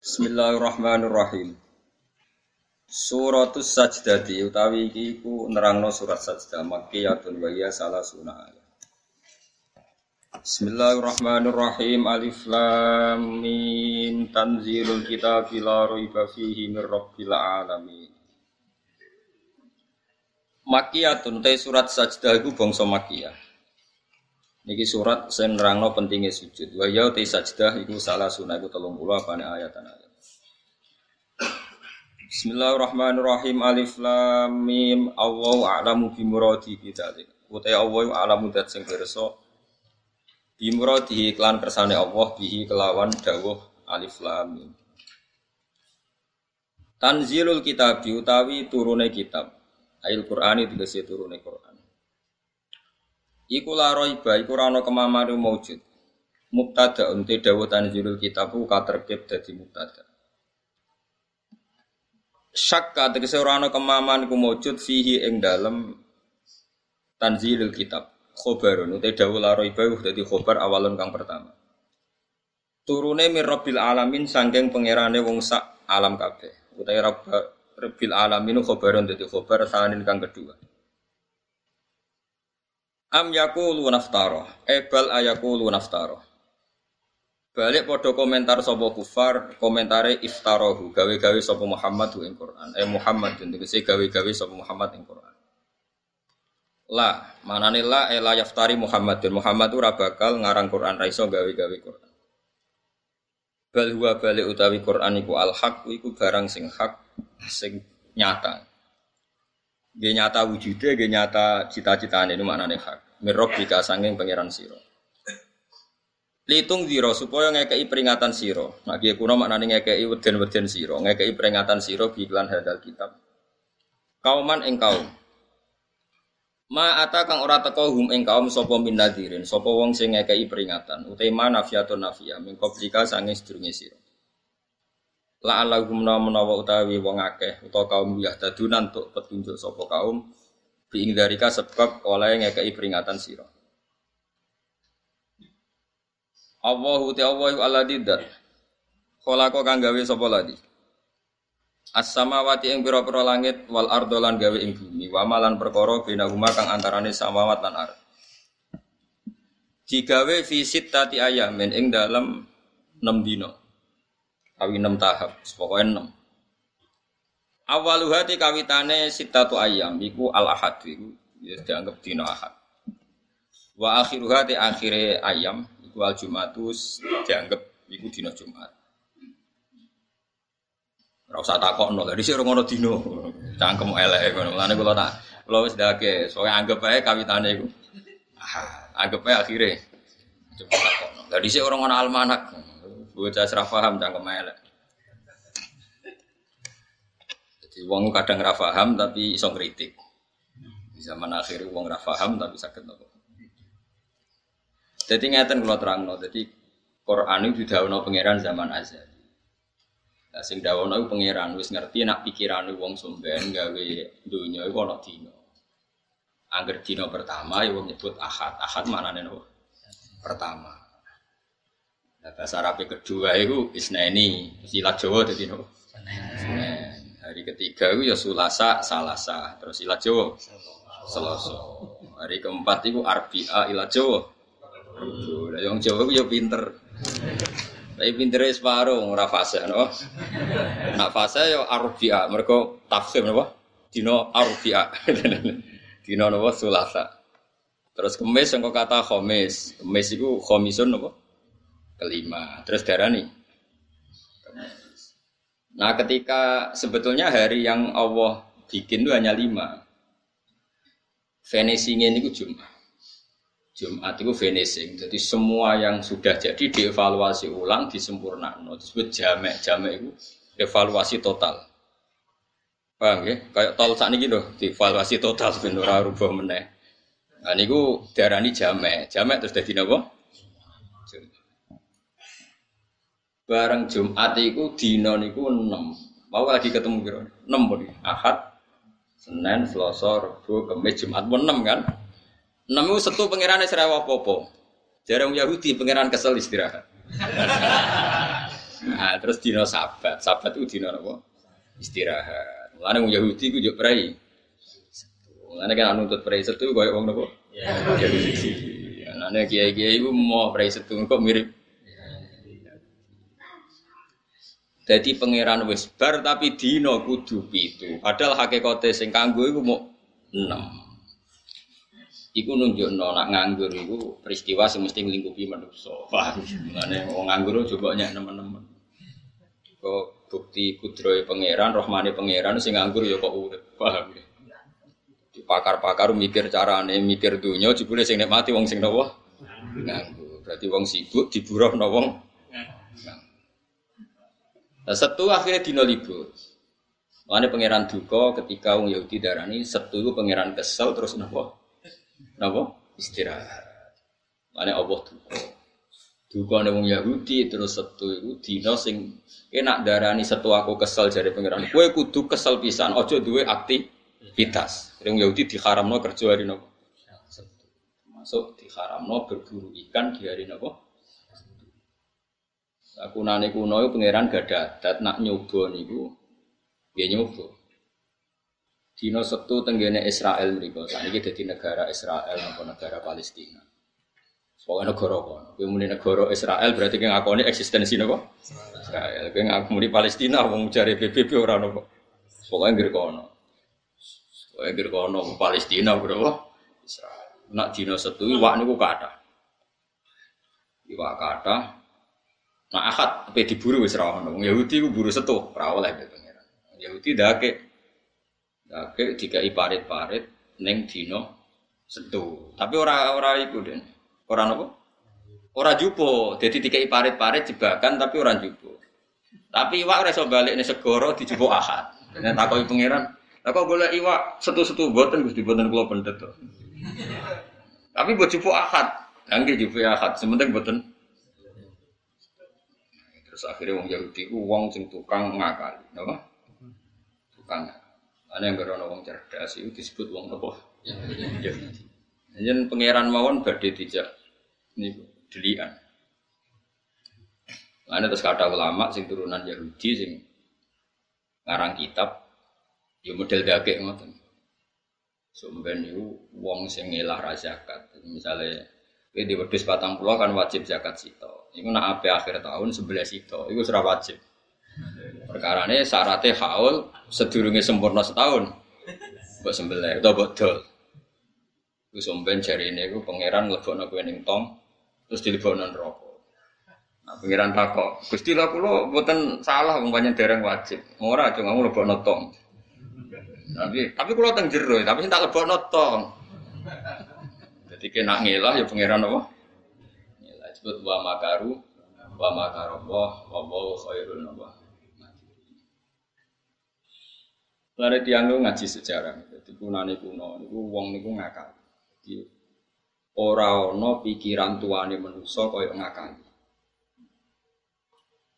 Bismillahirrahmanirrahim. Suratus Sajdati utawi iki iku nerangno surat Sajdah Makkiyatun wa hiya salasuna ayat. Bismillahirrahmanirrahim. Alif Lam Mim Tanzilul Kitabi la raiba fihi mir rabbil alamin. Makkiyatun te surat Sajdah iku bangsa Makkiyah. Niki surat saya nerangno pentingnya sujud. Wa ya te sajdah iku salah sunah iku 30 apane ayatan ayat. Bismillahirrahmanirrahim. Alif lam mim. Allahu a'lamu bi muradi bi dzalik. Utai Allah a'lamu dat sing pirsa bi iklan kersane Allah bihi kelawan dawuh alif lam mim. Tanzilul kitab utawi turune kitab. Ayat Qur'ani dikasih turune Qur'an. Iku la roiba, iku rano kemamanu maujud. Mubtada unti dawu tanzilul kitabu katerkib dadi mubtada. Syakka tegese ora ana kemaman iku maujud fihi ing dalem tanzilul kitab. Khobarun uti dawu la roiba dadi khobar awalun kang pertama. Turune mir alamin sangking pangerane wong sak alam kabeh. Utai rabbil alamin khobarun dadi khobar sanin kang kedua. Am yakulu naftaro, ebal ayakulu naftaro. Balik podo komentar sopo kufar, komentare iftarohu, gawe-gawe sopo Muhammad ing Quran. Eh Muhammad tegese gawe-gawe sopo Muhammad ing Quran. La, manane la eh, yaftari Muhammad dan Muhammad ora bakal ngarang Quran raiso gawe-gawe Quran. Bal huwa balik utawi Quran iku al haq iku barang sing hak sing nyata. Dia nyata wujudnya, dia nyata cita-citanya ini maknanya hak. Mirok jika sanging pangeran siro. Litung diro supaya ngekei peringatan siro. Nah dia kuno maknanya ngekei weden-weden siro. Ngekei peringatan siro biklan hadal kitab. Kauman ing kaum. Ma ata kang ora teko hum ing kaum sapa min nadirin, sapa wong sing ngekei peringatan. Utema nafiatun nafia mingkoblika sanging sedurunge sira la alahum menawa utawi wong akeh utawa kaum yahdadunan untuk petunjuk sapa kaum biing darika sebab oleh ngekei peringatan sira. Allahu ta Allahu alladzi dzat khalaqa kang gawe sapa ladi? As-samawati ing pira-pira langit wal ardo lan gawe ing bumi wa malan perkara binahuma kang antarane samawat lan ard Digawe fi sittati ayamin ing dalam 6 dina kawi enam tahap, pokoknya enam. Awalu hati kawitane sitatu ayam, iku al ahad, iku ya dianggap dino ahad. Wa akhiru hati akhire ayam, iku al jumatus dianggap iku dino jumat. Ora usah takokno, lha dhisik ngono dino. Cangkem elek ngono. Lane kula tak kula wis dake, soalnya anggap ae kawitane iku. Anggap ae akhire. Coba takokno. Lha dhisik ora ngono almanak. Bocah serah paham cangkem elek. Jadi wong kadang ra paham tapi iso kritik. Di zaman akhir wong ra paham tapi sakit nopo. Jadi ngeten kula terangno. Jadi Quran itu didhawuhna pangeran zaman azal. Lah sing dawono iku pangeran wis ngerti nak pikirane wong somben gawe donya iku ana dina. Angger dina pertama ya wong nyebut ahad. Ahad maknane nopo? Pertama. Nah, bahasa Arab kedua itu isneni, silat Jawa jadi no. Hari ketiga itu ya sulasa, salasa, terus ilat Jawa. Selasa. Hari keempat itu arbia ilat Jawa. Lah yang Jawa itu ya pinter. Tapi pinternya separuh ora fase no. Nak fase ya arbia, mereka tafsir napa? Dino arbia. Dino napa sulasa. Terus kemis yang kata khomis. Kemis itu khomisun napa? Kelima. Terus darah nih. Nah ketika sebetulnya hari yang Allah bikin itu hanya lima. Finishing ini itu Jumat. Jumat itu finishing. Jadi semua yang sudah jadi dievaluasi ulang, disempurnakan. Disebut jamek. Jamek itu evaluasi total. Paham ya? Kayak tol saat ini gitu, dievaluasi total sebenarnya rubah meneh. Nah ini darah ini jamek. Jamek terus jadi apa? Bareng Jumat itu dino niku 6. Mau lagi ketemu kira 6 bodi. Ahad, Senin, Selasa, Rabu, Kamis, Jumat pun 6 kan? 6 itu setu pangerane serewa popo. Jarang Yahudi pangeran kesel istirahat. Nah, terus dino sabat. Sabat itu dino apa? Istirahat. Mulane Yahudi ku yo prei. Mulane kan nuntut prei setu koyo wong napa? Ya. Yahudi. Mulane kiai-kiai ku mau prei setu kok mirip Jadi pangeran wis bar tapi dino kudu pitu. Padahal hakikate sing kanggo iku mau enam. Iku nunjukno nak nganggur iku peristiwa sing mesti nglingkupi manusa. Paham? Wong nganggur coba nyek nemen-nemen. Kok bukti kudrohe pangeran, rohmane pangeran sing nganggur ya kok urip. Paham ya? Pakar-pakar mikir carane, mikir dunya jebule sing nikmati wong sing nopo? Nganggur. Berarti wong sibuk diburuhno wong Nah, setu akhirnya dino libur. Mana pangeran duka ketika wong Yahudi darani setu itu pangeran kesel terus nopo nopo istirahat. Mana Allah duka. Duka nih wong Yahudi terus setu itu dino sing enak darani setu aku kesel jadi pangeran. Kue kudu kesel pisan. Ojo duwe aktivitas. Wong Yahudi diharamno kerja hari nopo. Masuk diharamno berburu ikan di hari nopo Aku nane kuno pangeran gak dadat nak nyoba niku dia nyoba. Dino setu tenggene Israel mereka. Saat ini jadi negara Israel atau negara Palestina. Pokoknya negara kono. Kowe muni negara Israel berarti kowe ngakoni eksistensi napa? Israel. Kowe ngakoni Palestina wong cari PBB ora napa. Pokoknya ngger kono. Pokoknya ngger kono Palestina bro. Israel. Nak dino setu iwak niku kathah. Iwak kathah Nah akad apa diburu wis ra ono. Yahudi ku buru setu, ora oleh pangeran. Yahudi dake dake dikai parit-parit ning dino setu. Tapi ora ora iku den. Ora napa? Ora jupo. Dadi dikai parit-parit jebakan tapi ora jupo. Tapi iwak ora iso balik ning segoro dijupo akad. Nek takoki pangeran, lah kok golek iwak setu-setu boten Gusti boten kula pendet to. Tapi buat jupo akad. Nggih jupo akad, sementing boten Terus akhirnya wong Yahudi ku wong sing tukang ngakali, napa? Tukang. Ana yang berono wong cerdas itu disebut wong napa? Yahudi. Yen pangeran mawon badhe dijak niku delian. Ana terus kata ulama sing turunan Yahudi sing ngarang kitab ya model dagek ngoten. Sumben niku wong sing ngelah zakat. Misale kowe di wedhus 40 kan wajib zakat sito. Iku nak ape akhir tahun sebelah itu, iku sudah wajib. Perkara ini syaratnya haul sedurunge sempurna setahun. Buat sembelih atau buat dol. Iku somben jari ini, iku pangeran lebokno kowe ning tong, terus dilebokno rokok. Nah, pangeran takok, Gusti lah kula mboten salah wong dereng wajib. Ora aja ngamu lebokno tong. Tapi tapi kula teng jero, tapi tak lebokno tong. Jadi kena ngelah ya pangeran apa? Disebut wa makaru wa makarallah wa wa khairul nabah. Lare tiang lu ngaji sejarah, jadi kunane kuno, niku wong niku ngakal. Jadi ora ana pikiran tuane manusa kaya ngakali.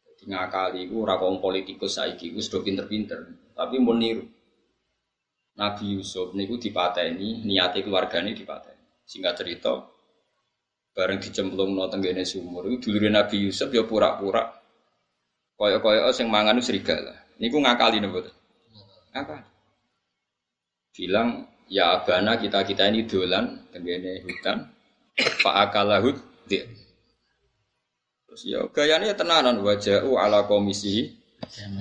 Jadi ngakali iku ora kong politikus saiki, wis do pinter-pinter, tapi mau niru. Nabi Yusuf niku dipateni, niate keluargane dipateni. Singkat cerita, bareng dicemplung no tenggene sumur. Itu dulu Nabi Yusuf ya pura-pura. Koyok-koyok sing mangan serigala. Niku ngakali nih betul ngakal bilang ya abana kita kita ini dolan tenggene hutan. Pak akalahut dia terus ya gayanya tenanan wajah ala komisi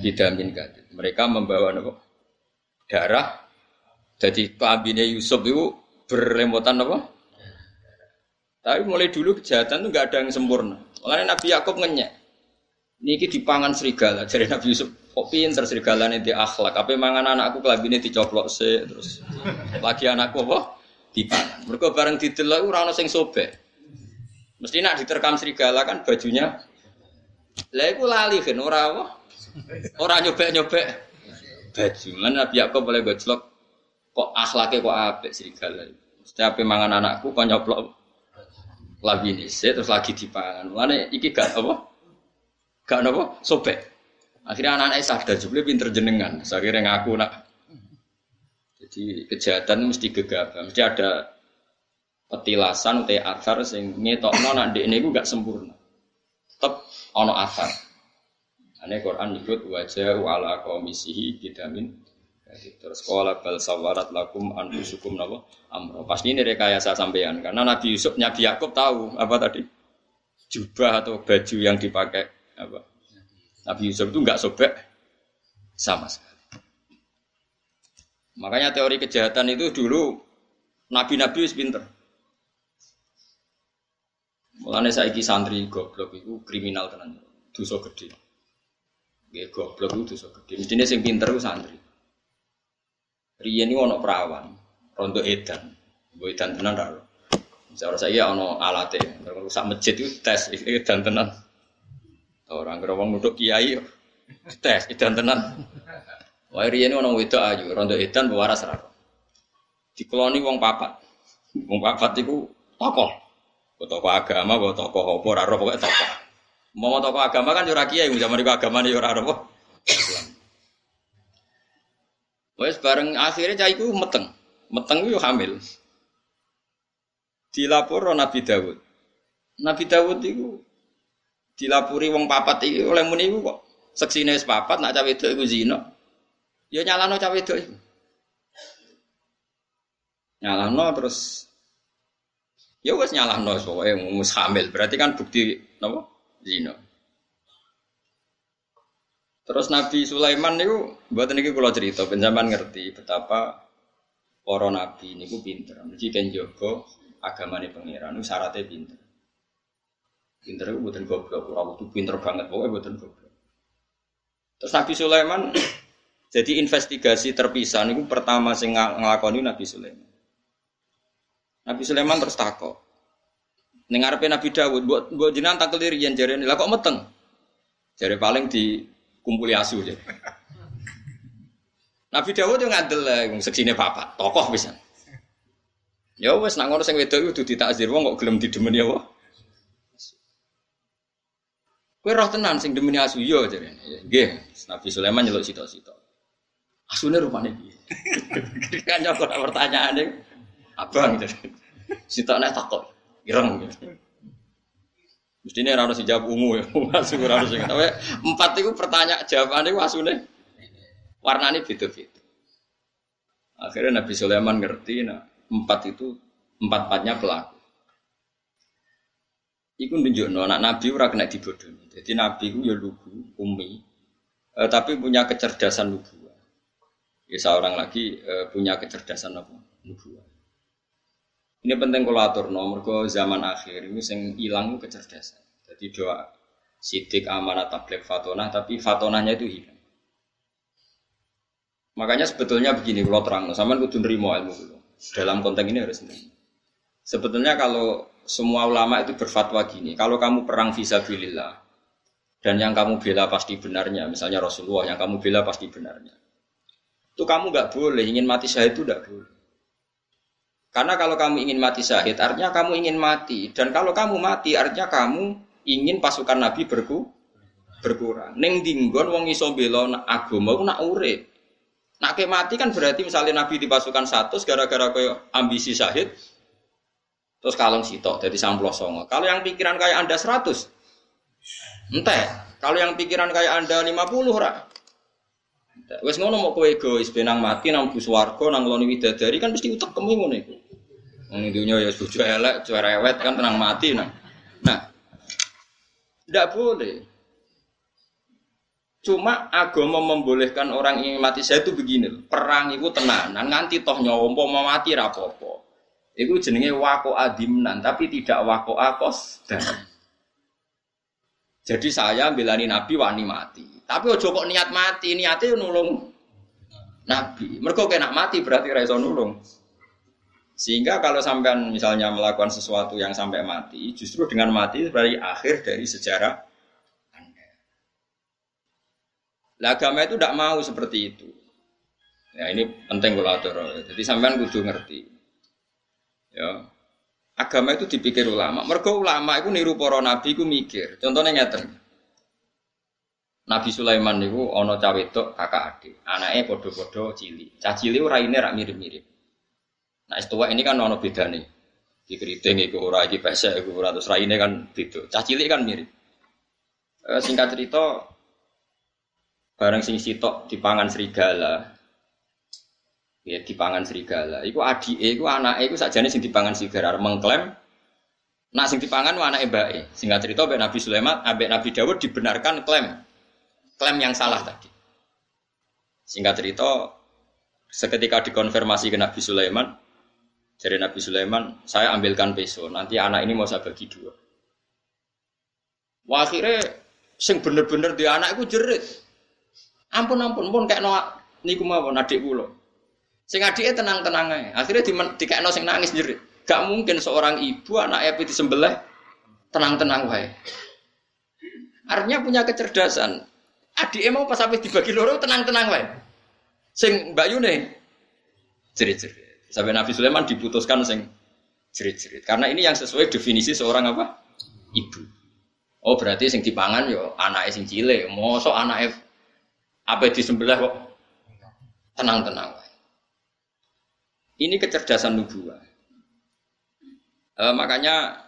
didamin gadit mereka membawa nopo darah. Jadi kabinnya Yusuf itu berlemotan apa tapi mulai dulu kejahatan itu nggak ada yang sempurna. Makanya Nabi Yakub ngenyek. Niki dipangan serigala. Jadi Nabi Yusuf kok pinter serigala ini di akhlak. Apa mangan anakku ini dicoplok se terus lagi anakku apa? Dipangan. Mereka bareng didelok ora ono sing sobek. Mesti nak diterkam serigala kan bajunya. Lah lali kan ora apa? Ora nyobek-nyobek baju. Lan Nabi Yakub boleh gojlok kok akhlaknya kok apik serigala. Setiap mangan anakku kok nyoplok lagi ini terus lagi dipangan. Mana iki gak apa? Gak apa? Sobek. Akhirnya anak-anak sadar juga pinter jenengan. Kira ngaku nak. Jadi kejahatan mesti gegabah, mesti ada petilasan atau asar sing ngetokno nak ini gue gak sempurna. Tetap ono asar. Ane Quran nyebut wajah ala komisihi bidamin. Terus sekolah bal sawarat lakum anfusukum napa amro. Pas ini rekayasa sampean karena Nabi Yusuf Nabi Yakub tahu apa tadi jubah atau baju yang dipakai apa Nabi Yusuf itu nggak sobek sama sekali. Makanya teori kejahatan itu dulu nabi-nabi wis pinter. Mulane saiki santri goblok itu kriminal tenan. Dosa gede. Nggih goblok itu dosa gede. Mestine sing pinter ku santri. Riyen ini ono perawan, rondo edan. Mbok edan tenan ra. Misalnya saya ono alate, rusak masjid itu tes edan tenan. Orang kira wong nuduk kiai tes edan tenan. Wah riyen ono wedok ayu, rondo edan waras ra. Dikeloni wong papat. Wong papat iku tokoh. Tokoh agama, tokoh apa ora pokoke tokoh. Mau tokoh agama kan yo ora kiai, zaman iku agamane yo ora apa. Wes bareng akhirnya cah iku meteng. Meteng itu hamil. Dilapor Nabi Dawud. Nabi Dawud itu dilapuri wong papat iki oleh muni iku kok seksine wis papat nak cawe wedok iku zina. Ya nyalano cawe wedok iku. Nyalano terus ya wis nyalano pokoke mus hamil. Berarti kan bukti napa? Zina. Terus Nabi Sulaiman niku buat niki kula cerita penjaman ngerti betapa para nabi niku pinter. Mesti kan jaga agamane pangeran niku syaratnya pinter. Pinter itu buatan goblok, ora kudu pinter banget pokoknya buatan goblok. Terus Nabi Sulaiman jadi investigasi terpisah niku pertama sing nglakoni Nabi Sulaiman. Nabi Sulaiman terus takok. Ning ngarepe Nabi Dawud, mbok mbok jenengan tak kelirian jarene. Lah kok meteng? Jare paling di kumpuli asu aja. Nabi Dawud yang ngadel seksine papat, tokoh bisa. Ya wes nak ngono sing wedok kudu ditakzir wong kok gelem didemeni ya wah. Kowe roh tenan sing demeni asu iya, jarene. Nggih, Nabi Sulaiman nyeluk sitok-sitok. Asune rupane piye? kan nyokot pertanyaane abang gitu. Sitok nek takok, ireng gitu. Mestinya rano si jawab ungu ya, masuk rano sih. Tapi empat itu pertanyaan jawabannya warna warnanya beda-beda. Akhirnya Nabi Sulaiman ngerti, nah empat itu empat empatnya pelaku. Iku nunjukno anak Nabi ora kena dibodohi. Jadi Nabi itu ya lugu, umi, eh, tapi punya kecerdasan lugu. Ya seorang lagi eh, punya kecerdasan apa? Lugu. Ini penting kalau atur nomor ke zaman akhir ini sing hilang kecerdasan. Jadi doa sidik amanat tablik fatonah tapi fatonahnya itu hilang. Makanya sebetulnya begini kalau terang, sama kudu nerimo ilmu dulu. Dalam konteks ini harus nerimo. Sebetulnya kalau semua ulama itu berfatwa gini, kalau kamu perang visabilillah dan yang kamu bela pasti benarnya, misalnya Rasulullah yang kamu bela pasti benarnya, itu kamu nggak boleh ingin mati syahid itu tidak boleh. Karena kalau kamu ingin mati syahid, artinya kamu ingin mati. Dan kalau kamu mati, artinya kamu ingin pasukan Nabi berku, berkurang. Neng dinggon wong iso bela agama nak urip. Nak mati kan berarti misalnya Nabi di pasukan satu gara-gara koyo ambisi syahid terus kalong sitok jadi samplos songo. Kalau yang pikiran kayak Anda seratus, enteh. Kalau yang pikiran kayak Anda lima puluh rak. Wes ngono mau kowe egois benang mati nang bus warga nang loni widadari kan mesti utek kemu ngono iku. Wong dunya ya bojo elek, cerewet kan tenang mati nah. Nah. Tidak boleh. Cuma agama membolehkan orang ingin mati saya itu begini, perang itu tenanan nganti toh nyawa mau mati rapopo. Itu jenenge wako adimnan, tapi tidak wako akos dan. Jadi saya belani Nabi wani mati. Tapi ojo kok niat mati, niatnya nulung Nabi. Mereka kena mati berarti reso nulung. Sehingga kalau sampean misalnya melakukan sesuatu yang sampai mati, justru dengan mati berarti akhir dari sejarah Anda. Lah agama itu tidak mau seperti itu. Ya ini penting kalau Jadi sampean kudu ngerti. Ya. Agama itu dipikir ulama. Mereka ulama itu niru para nabi itu mikir. Contohnya ngeten. Nabi Sulaiman niku ana cah wedok kakak adik. Anake padha-padha cilik. Cah cilik ora ini rak mirip-mirip. Nah, istiwa ini kan ana bedane. Di keriting iku ora iki pesek iku ora terus raine kan beda. Cah cilik kan mirip. E, singkat cerita bareng sing sitok dipangan serigala. Ya dipangan serigala. Iku adike iku anake iku sakjane sing dipangan serigala mengklaim Nah sing dipangan anake mbake. Singkat cerita mbek Nabi Sulaiman, ambek Nabi Dawud dibenarkan klaim. Klaim yang salah tadi. Singkat cerita seketika dikonfirmasi ke Nabi Sulaiman, dari Nabi Sulaiman, saya ambilkan peso, nanti anak ini mau saya bagi dua. Wah akhirnya sing bener-bener di anak itu jerit. Ampun ampun pun kayak noak niku mau adik kula. Sing adike tenang-tenang aja. Akhirnya di, kayak sing nangis jerit. Gak mungkin seorang ibu anak api disembelih tenang-tenang wae. Artinya punya kecerdasan. Adik mau pas sampai dibagi loro tenang-tenang wae. Sing Mbak Yune jerit-jerit. Sampai Nabi Sulaiman diputuskan sing jerit-jerit. Karena ini yang sesuai definisi seorang apa? Ibu. Oh berarti sing dipangan yo anak sing cilik. Anak apa disembelih kok tenang-tenang. Ini kecerdasan nubuah. E, makanya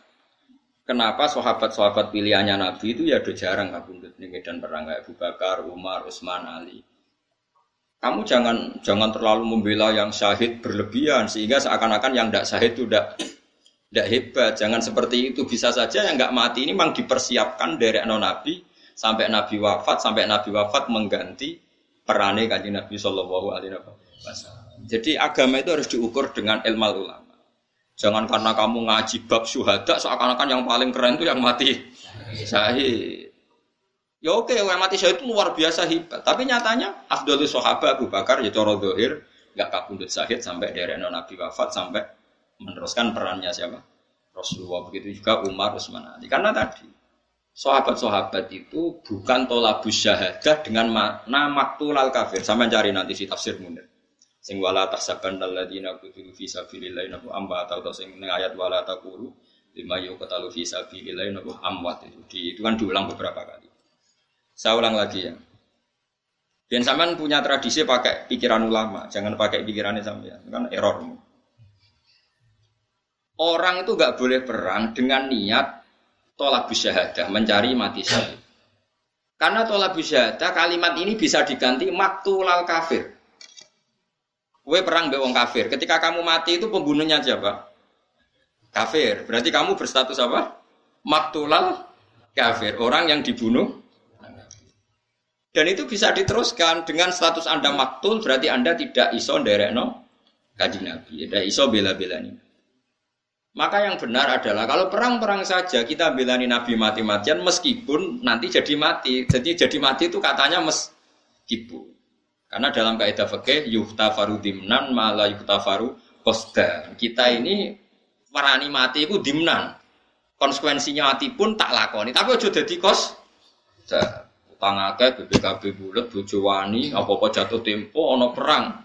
kenapa sahabat-sahabat pilihannya Nabi itu ya udah jarang kabundut nih medan perang kayak Abu Bakar, Umar, Utsman, Ali. Kamu jangan jangan terlalu membela yang syahid berlebihan sehingga seakan-akan yang tidak syahid itu tidak tidak hebat. Jangan seperti itu. Bisa saja yang nggak mati ini memang dipersiapkan dari non Nabi sampai Nabi wafat sampai Nabi wafat mengganti perane kanjeng Nabi Shallallahu Alaihi Wasallam. Jadi agama itu harus diukur dengan ilmu ulama. Jangan karena kamu ngaji bab syuhada seakan-akan yang paling keren itu yang mati syahid. Ya oke, yang mati syahid itu luar biasa hebat. Tapi nyatanya Abdul Sahabat Abu Bakar ya coro dohir nggak kabundut syahid sampai dari Nabi wafat sampai meneruskan perannya siapa? Rasulullah begitu juga Umar Utsman Ali. Karena tadi sahabat-sahabat itu bukan tolabus syahadah dengan makna maktulal kafir. Sama cari nanti si tafsir munir sing wala tahsaban alladzina qutilu fi sabilillah nabu amba atau sing ayat wala taqulu lima yuqtalu fi sabilillah nabu amwat itu di, itu kan diulang beberapa kali. Saya ulang lagi ya. Dan sampean punya tradisi pakai pikiran ulama, jangan pakai pikirannya sampean, kan error. Orang itu nggak boleh perang dengan niat tolak syahadah, mencari mati syahid. Karena tolak syahadah kalimat ini bisa diganti maktulal kafir. Kue perang be wong kafir. Ketika kamu mati itu pembunuhnya siapa? Kafir. Berarti kamu berstatus apa? Maktulal kafir. Orang yang dibunuh. Dan itu bisa diteruskan dengan status Anda maktul berarti Anda tidak iso no kaji Nabi. Tidak iso bela-bela ini. Maka yang benar adalah kalau perang-perang saja kita belani Nabi mati-matian meskipun nanti jadi mati. Jadi jadi mati itu katanya meskipun. Karena dalam kaidah fikih yuhtafaru dimnan malah yuhtafaru kosda. Kita ini warani mati itu dimnan. Konsekuensinya mati pun tak lakoni. Tapi aja dadi kos. Utang akeh BPKB bulat bojo wani apa-apa jatuh tempo ana perang.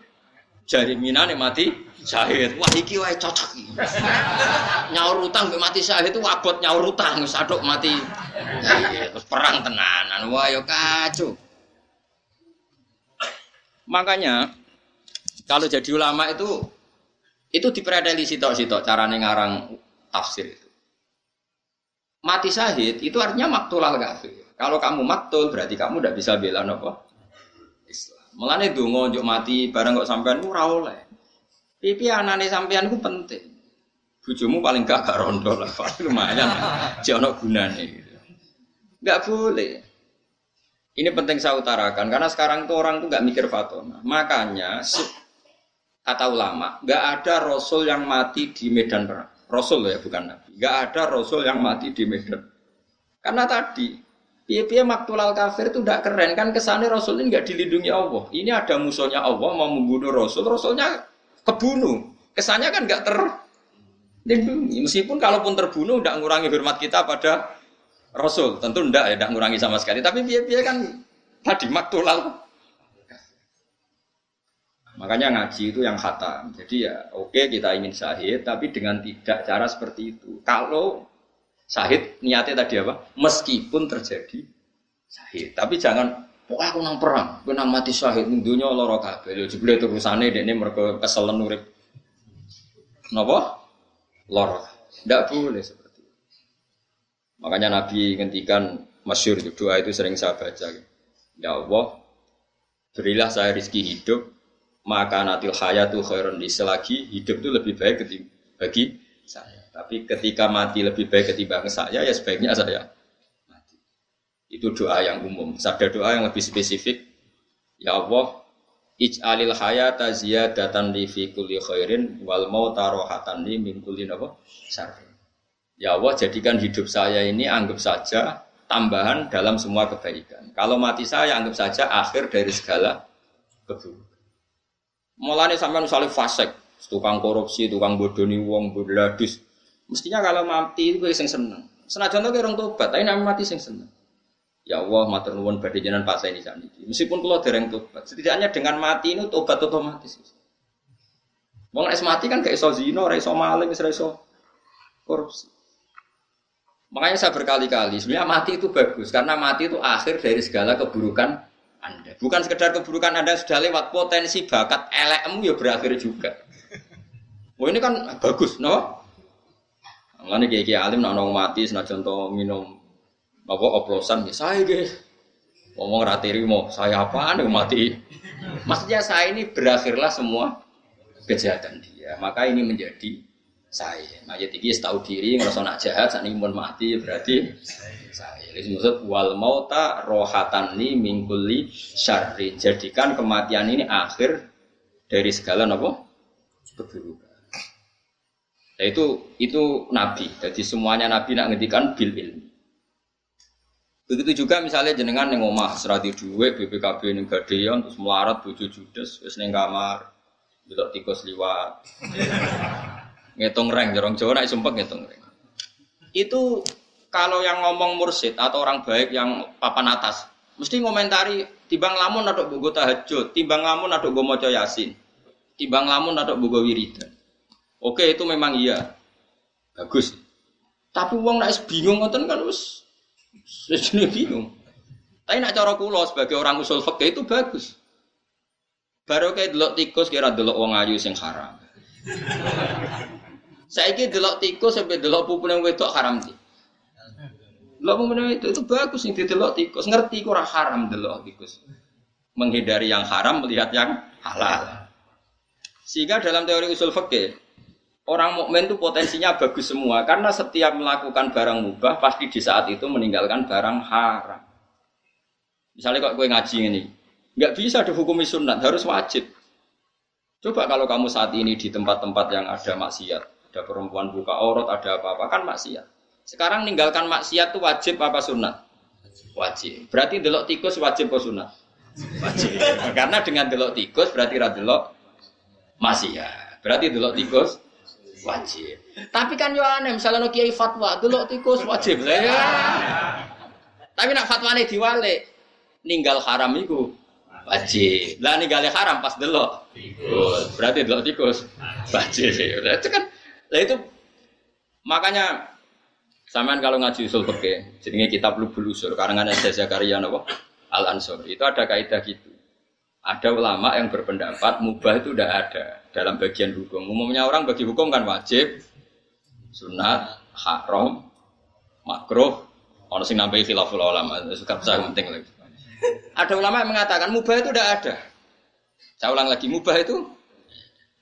Jari minane mati syahid. Wah iki wae cocok iki. nyaur utang mbek mati syahid itu abot nyaur utang wis mati. Terus perang tenanan. Wah yo kacau. Makanya kalau jadi ulama itu itu dipredeli sitok-sitok carane ngarang tafsir itu. Mati syahid itu artinya maktulal kafir. Kalau kamu maktul berarti kamu tidak bisa bela nopo Islam. Mulane donga njuk mati bareng kok sampean ora oleh. Pipi anane sampean ku penting. Bojomu paling gak gak rondo lah, lumayan. Jek ono gunane gitu. Gak boleh. Ini penting saya utarakan karena sekarang itu orang tuh nggak mikir fatona. Makanya kata ulama, nggak ada rasul yang mati di medan perang. Rasul ya bukan nabi. Nggak ada rasul yang mati di medan. Karena tadi piye-piye maktulal kafir itu tidak keren kan kesannya rasul ini nggak dilindungi Allah. Ini ada musuhnya Allah mau membunuh rasul, rasulnya kebunuh. Kesannya kan nggak terlindungi. Meskipun kalaupun terbunuh tidak ngurangi hormat kita pada Rasul tentu ndak ya, ndak ngurangi sama sekali. Tapi biar-biar kan tadi maktulal. Makanya ngaji itu yang khatam. Jadi ya oke okay, kita ingin syahid, tapi dengan tidak cara seperti itu. Kalau syahid niatnya tadi apa? Meskipun terjadi syahid, tapi jangan pokoknya aku nang perang, aku nang mati syahid, dunia loro kabeh. Lho jebule terusane ini mereka kesel nurip. Napa? Loro. Ndak boleh Makanya Nabi ngendikan masyur itu doa itu sering saya baca. Ya Allah, berilah saya rizki hidup, maka natil hayatu khairun li selagi hidup itu lebih baik bagi saya. Tapi ketika mati lebih baik ketimbang saya, ya sebaiknya saya mati. Itu doa yang umum. Ada doa yang lebih spesifik. Ya Allah, ij'alil hayata ziyadatan li fi kulli khairin wal mauta rohatan li min kulli apa? syarrin. Ya Allah, jadikan hidup saya ini anggap saja tambahan dalam semua kebaikan. Kalau mati saya anggap saja akhir dari segala keburukan. Mulanya sampai misalnya fasek, tukang korupsi, tukang bodoni wong, bodladus. Mestinya kalau mati itu sing seneng. Senajan tuh orang tobat, tapi nama mati sing seneng. Ya Allah, matur nuwun badhe jenengan pas ini saniki. Meskipun kalau dereng tobat, setidaknya dengan mati ini tobat otomatis. Wong nek mati kan kayak iso zina, ora iso maling, ora iso korupsi. Makanya saya berkali-kali, sebenarnya mati itu bagus karena mati itu akhir dari segala keburukan Anda. Bukan sekedar keburukan Anda sudah lewat potensi bakat elekmu ya berakhir juga. Oh ini kan bagus, no? Kayak kayak alim nak nong mati, senajan contoh minum apa oplosan ya saya guys. Ngomong ratiri mau saya apa nih mati. Maksudnya saya ini berakhirlah semua kejahatan dia. Maka ini menjadi saya. Mayat iki tahu diri ngerasa nak jahat saat ini mati berarti saya. Jadi maksud wal mauta rohatan ni mingkuli syarri. Jadikan kematian ini akhir dari segala nopo keburukan. Nah, itu itu nabi. Jadi semuanya nabi nak ngendikan bil ilmi. Begitu juga misalnya jenengan yang omah serati duit BPKB ning gadean terus melarat bojo judes wis ning kamar delok tikus liwat ngitung reng, jorong Jawa nak sumpah ngitung reng. Itu kalau yang ngomong mursid atau orang baik yang papan atas, mesti ngomentari timbang lamun atau bugo tahajud, timbang lamun atau gue moco yasin, timbang lamun atau bugo wiridan. Oke itu memang iya, bagus. Tapi uang nak bingung ngoten kan us, sejenis bingung. Tapi nak cara kulo sebagai orang usul fakih itu bagus. Baru kayak delok tikus kira delok uang ayu sing haram. Saiki delok tikus sampai delok pupune wedok haram sih. Delok pupune itu itu bagus nih delok tikus, ngerti ora haram delok tikus. Menghindari yang haram melihat yang halal. Sehingga dalam teori usul fikih orang mukmin itu potensinya bagus semua karena setiap melakukan barang mubah pasti di saat itu meninggalkan barang haram. Misalnya kok gue ngaji ini, nggak bisa dihukumi sunat, harus wajib. Coba kalau kamu saat ini di tempat-tempat yang ada maksiat, ada perempuan buka aurat, ada apa-apa kan maksiat. Sekarang ninggalkan maksiat itu wajib apa sunat? Wajib. Berarti delok tikus wajib apa sunat? Wajib. Karena dengan delok tikus berarti ra delok maksiat. Berarti delok tikus wajib. Tapi kan yo aneh misalnya no kiai fatwa delok tikus wajib. Ya. Tapi nak fatwane diwale ninggal haram itu wajib. Lah ninggal haram pas delok tikus. Berarti delok tikus wajib. Itu kan Nah itu makanya Samaan kalau ngaji usul fikih, jadinya kitab Lubul Usul karangan Syekh Zakaria napa? Al Ansor. Itu ada kaidah gitu. Ada ulama yang berpendapat mubah itu tidak ada dalam bagian hukum. Umumnya orang bagi hukum kan wajib, sunat, haram, makruh, ono sing nambahi khilaful ulama. Suka besar penting lagi. Ada ulama yang mengatakan mubah itu tidak ada. Saya ulang lagi, mubah itu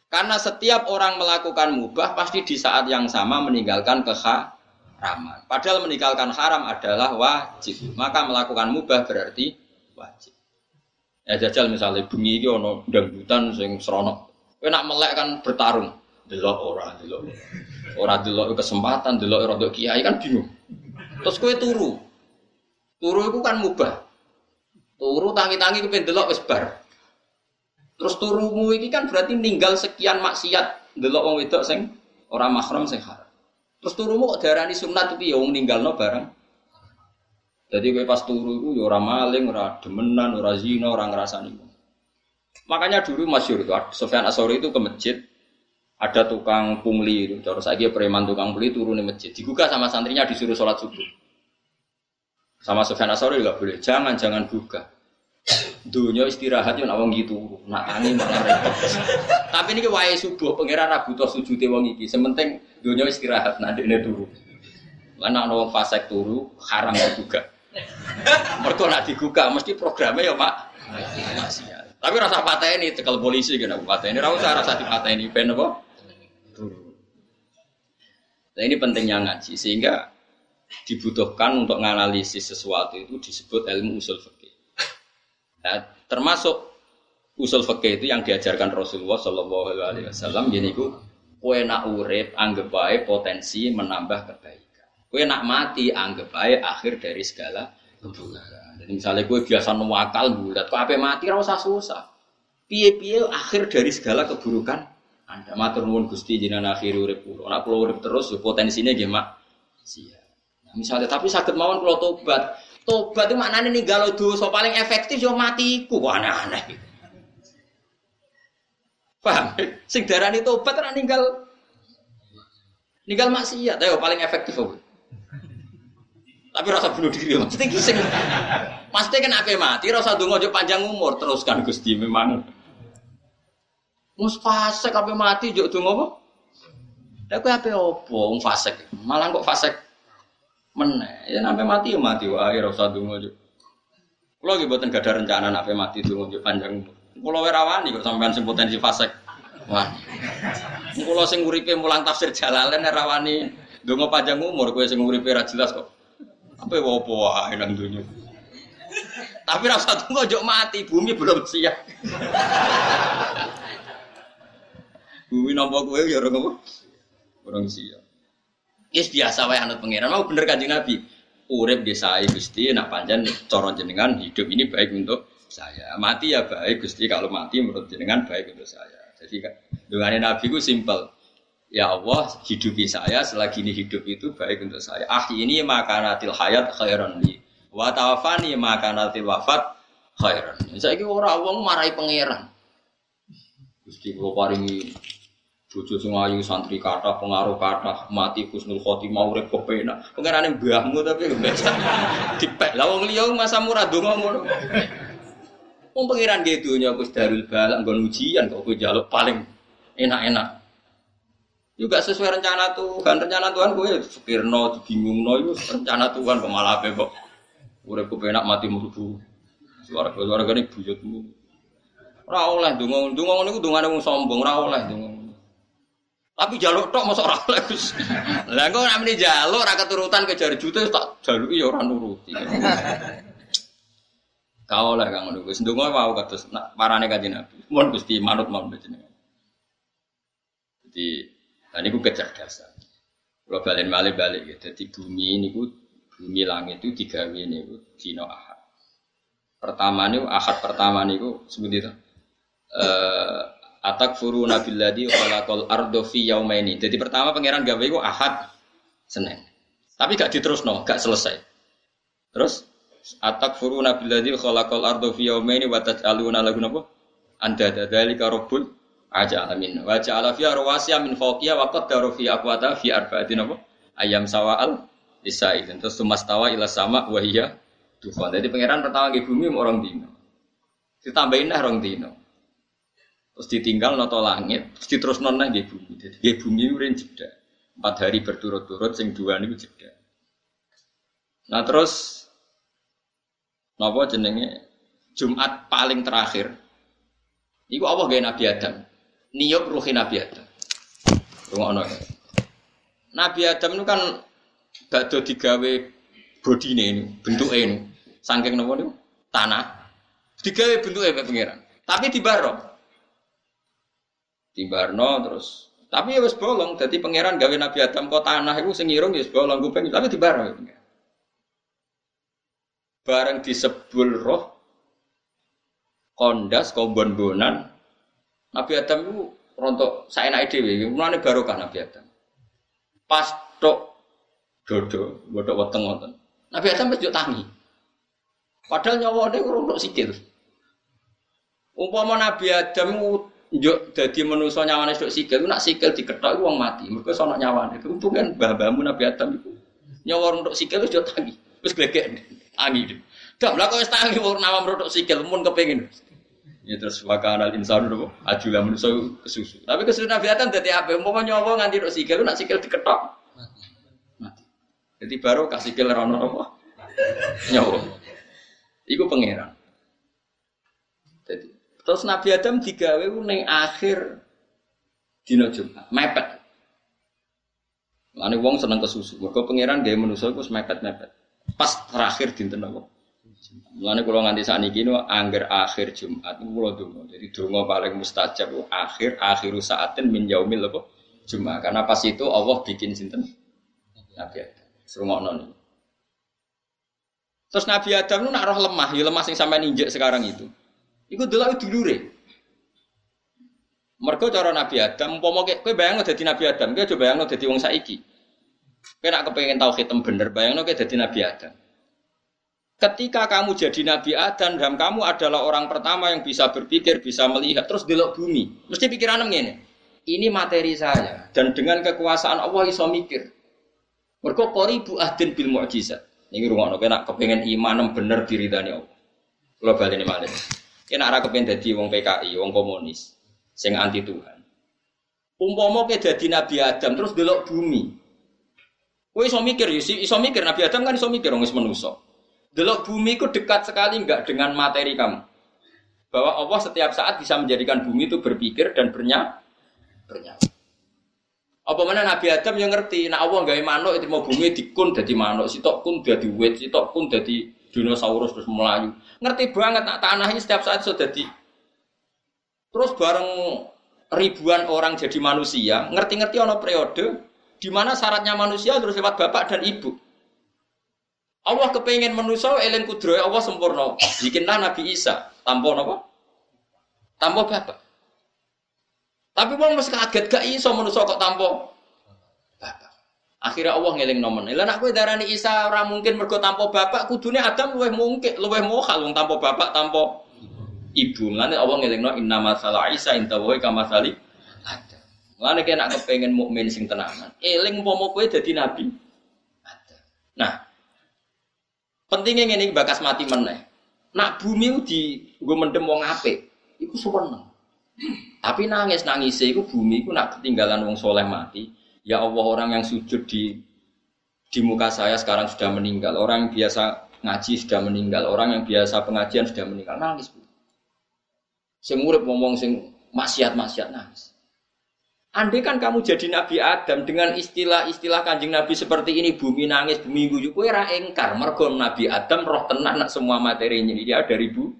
karena setiap orang melakukan mubah pasti di saat yang sama meninggalkan keharaman. Padahal meninggalkan haram adalah wajib. Maka melakukan mubah berarti wajib. Ya jajal misalnya bunyi iki ana dangdutan sing serono. Kowe nak melek kan bertarung. Delok ora, delok. Ora delok kesempatan, delok rodok kiai kan bingung. Terus kowe turu. Turu itu kan mubah. Turu tangi-tangi kepen delok wis bar. Terus turumu ini kan berarti ninggal sekian maksiat delok wong wedok sing ora mahram sing haram. Terus turumu kok darani sunat itu ya wong ninggalno bareng. Jadi kowe pas turu itu ya ora maling, ora demenan, ora zina, ora ngrasani. Makanya dulu masyhur itu Sofyan Asori itu ke masjid ada tukang pungli itu. Terus lagi preman tukang pungli turun di masjid. Digugah sama santrinya disuruh sholat subuh. Sama Sofyan Asori juga boleh. Jangan jangan buka. Dunia istirahat yo nak gitu, nak tani malah repot. Tapi ini wae subuh pangeran ra butuh sujute wong iki. Sementing dunia istirahat nak dekne turu. Lan nak wong fasek turu haram juga. Mergo nak digugah mesti programnya ya Pak. Tapi rasa patah ini cekal polisi kan aku patah ini rasa rasa di patah ini pen apa? Nah ini pentingnya ngaji sehingga dibutuhkan untuk menganalisis sesuatu itu disebut ilmu usul fikih. Nah, termasuk usul fikih itu yang diajarkan Rasulullah Shallallahu Alaihi Wasallam. Jadi itu kue nak urip anggap baik potensi menambah kebaikan. Kue nak mati anggap baik akhir dari segala keburukan. Misalnya kue biasa nuwakal bulat, kue apa mati rasa susah. Piye-piye akhir dari segala keburukan anda matur nuwun Gusti jinan akhir urip kula. Nek kula urip terus yo potensine nggih mak sia. Nah, misalnya tapi sakit mawon kula tobat. Tobat itu maknanya ninggal dosa paling efektif yo matiku kok aneh-aneh. Paham? Sing darani tobat ora ninggal ninggal maksiat ayo paling efektif apa? Tapi rasa bunuh diri maksudnya sing Pasti kan apa mati rasa donga panjang umur teruskan Gusti memang Mus fasek kabeh mati juk donga apa? Lah kowe ape opo wong fasek? Malah kok fasek meneh. Ya sampai mati ya mati wae ora usah donga juk. Kula nggih mboten gadah rencana nek mati donga juk panjang. Kula ora rawani kok sampean sing potensi fasek. Wah. Kula sing uripe mulang tafsir Jalalain rawani donga panjang umur kowe sing uripe jelas kok. Apa opo wae nang dunya. Tapi rasa tunggu jok mati, bumi belum siap. Bumi nampak kowe ya orang apa? Orang siap. Yes biasa wae anut pangeran. Mau bener kanjeng Nabi. Urip desa Gusti nak panjang cara jenengan hidup ini baik untuk saya. Mati ya baik Gusti kalau mati menurut jenengan baik untuk saya. Jadi dengan Nabi ku simpel. Ya Allah, hidupi saya selagi ini hidup itu baik untuk saya. Ah ini makanatil hayat khairan li. Wa tawafani makanatil wafat khairan. Saya ini orang wong marahi pangeran. Gusti kula paringi bojo sing ayu santri kata pengaruh kata mati husnul khotimah urip kepenak pengerane mbahmu tapi dipek lah wong liya masa murah donga ngono wong pengiran ge dunya Gus Darul Balak nggon ujian kok kowe njaluk paling enak-enak juga sesuai rencana Tuhan rencana Tuhan kowe fikirno dibingungno itu rencana Tuhan kok malah ape kok kepenak mati mlebu suara suara gane buyutmu ora oleh donga donga ngono iku dongane wong sombong ora oleh donga tapi jaluk tok mosok ora oleh Gus. Lah engko meni jaluk ora keturutan ke jari juta tak jaluki ya ora nuruti. Kau lah kang ngono Gus. Ndonga mau kados parane kanjeng Nabi. Gusti manut mau jenengan. Jadi tadi ku kecerdasan. Kalau balik balik balik ya. Jadi bumi ini ku bumi langit itu digawe ini ku dino ahad. Pertama nih ahad pertama nih ku sebut itu. Eh Atak furu nabiladi khalaqal ardo yaumaini. Jadi pertama pangeran gawe iku Ahad Senin. Tapi gak diterusno, gak selesai. Terus atak furu nabiladi khalaqal ardo fi yaumaini wa taj'aluna lahu napa? Anda dzalika rabbul aja alamin. Wa ja'ala fiha rawasiya min fawqiha wa qaddara fi aqwata fi apa? Ayam sawal lisaidin. Terus tumastawa ila sama wa hiya dufan. Jadi pangeran pertama ke bumi orang dino. Ditambahin lah orang dino. Terus ditinggal noto langit, terus diterus nona di bumi. Jadi di bumi urin jeda. Empat hari berturut-turut, sing dua ini jeda. Nah terus, nopo jenenge Jumat paling terakhir. Iku apa gaya Nabi Adam? Niup ruhi Nabi Adam. Rumah ya. Nabi Adam itu kan ada digawe body ini, bentuk ini. Sangking nopo nih, tanah. Digawe bentuknya pengiran. Tapi di barok Timbarno terus tapi ya wis bolong jadi pangeran gawe Nabi Adam kok tanah itu sing irung ya wis bolong kuping tapi dibarno ya bareng disebul roh kondas kombon-bonan Nabi Adam itu rontok saya naik dewi mulane barokah Nabi Adam pas tok dodo bodoh weteng wonten Nabi Adam wis tangi padahal nyawa dia kurang sikil umpama Nabi Adam Njuk dadi manusa nyawane sik sikil, nak sikil diketok wong mati. Mergo sono nyawane. Untung kan mbah-mbahmu Nabi Adam iku. Nyawa untuk sikil wis tangi. Wis glegek tangi. Dah lah kok wis tangi wong nama untuk sikil mun kepengin. Ya terus wakana insan lho ajulah manusa kesusu. Tapi kesusu Nabi Adam dadi apa? Umpama nyawa nganti untuk sikil nak sikil diketok mati. Jadi baru kasih sikil ora ono apa? Nyawa. Iku pangeran. Jadi Terus Nabi Adam digawe ning akhir dina Jumat, mepet. Lani wong seneng kesusu. Mergo pangeran gawe manusa iku mepet-mepet. Pas terakhir dinten apa? Mulane kula nganti sakniki no angger akhir Jumat kula donga. Jadi donga paling mustajab akhir akhiru saatin min yaumil apa? Jumat. Karena pas itu Allah bikin sinten? Nabi Adam. Serungokno nih. Terus Nabi Adam itu nak roh lemah, ya lemah sing sampai ninjek sekarang itu. Iku delok dulure. Mergo cara Nabi Adam, umpama kowe bayangno dadi Nabi Adam, kowe coba bayangno dadi wong saiki. Kowe nak kepengin hitam bener, bayangno kowe dadi Nabi Adam. Ketika kamu jadi Nabi Adam dan kamu adalah orang pertama yang bisa berpikir, bisa melihat, terus delok bumi, mesti pikiran ngene. Ini materi saya dan dengan kekuasaan Allah iso mikir. Mergo qoribu ahdin bil mukjizat. Ini rumah kowe nak kepengen iman bener diridani Allah. Kula baleni malih. Yen nak ora kepengen dadi wong PKI, wong komunis, sing anti Tuhan. Umpama ke dadi Nabi Adam terus delok bumi. Kowe iso mikir ya, mikir Nabi Adam kan iso mikir wong manusa. Delok bumi itu dekat sekali enggak dengan materi kamu. Bahwa Allah setiap saat bisa menjadikan bumi itu berpikir dan bernya bernyawa. Apa mana Nabi Adam yang ngerti, nah Allah gawe manuk itu mau bumi dikun jadi manuk, sitok kun jadi wet, sitok kun jadi dinosaurus terus melayu. Ngerti banget nak tanah ini setiap saat sudah di Terus bareng ribuan orang jadi manusia, ngerti-ngerti ono periode di mana syaratnya manusia terus lewat bapak dan ibu. Allah kepengen manusia eling kudroy Allah sempurna. Bikinlah Nabi Isa tanpa apa? Tanpa bapak. Tapi wong mesti kaget gak iso manusia kok tanpa bapak. Akhirnya Allah ngeling nomen. Lah nak kowe darani Isa ora mungkin mergo tanpa bapak, kudune Adam luwih mungkin, luwih mohal wong tanpa bapak, tanpa ibu. Mulane Allah ngelingno inna masalah Isa inta wa kama sali ada. Mulane kena kepengen mukmin sing tenanan. Eling umpama kowe dadi nabi. Ada. Nah, pentingnya ini bakas mati meneh. Nak bumi di gue mendem wong apik, iku seneng. Tapi nangis nangis iku bumi iku nak ketinggalan wong soleh mati. Ya Allah orang yang sujud di di muka saya sekarang sudah meninggal. Orang yang biasa ngaji sudah meninggal. Orang yang biasa pengajian sudah meninggal. Nangis bu. Sing urip ngomong sing maksiat-maksiat nangis. Andai kan kamu jadi Nabi Adam dengan istilah-istilah kanjeng Nabi seperti ini, bumi nangis, bumi guyu, kue engkar. Nabi Adam roh tenang nak semua materinya dia dari bu.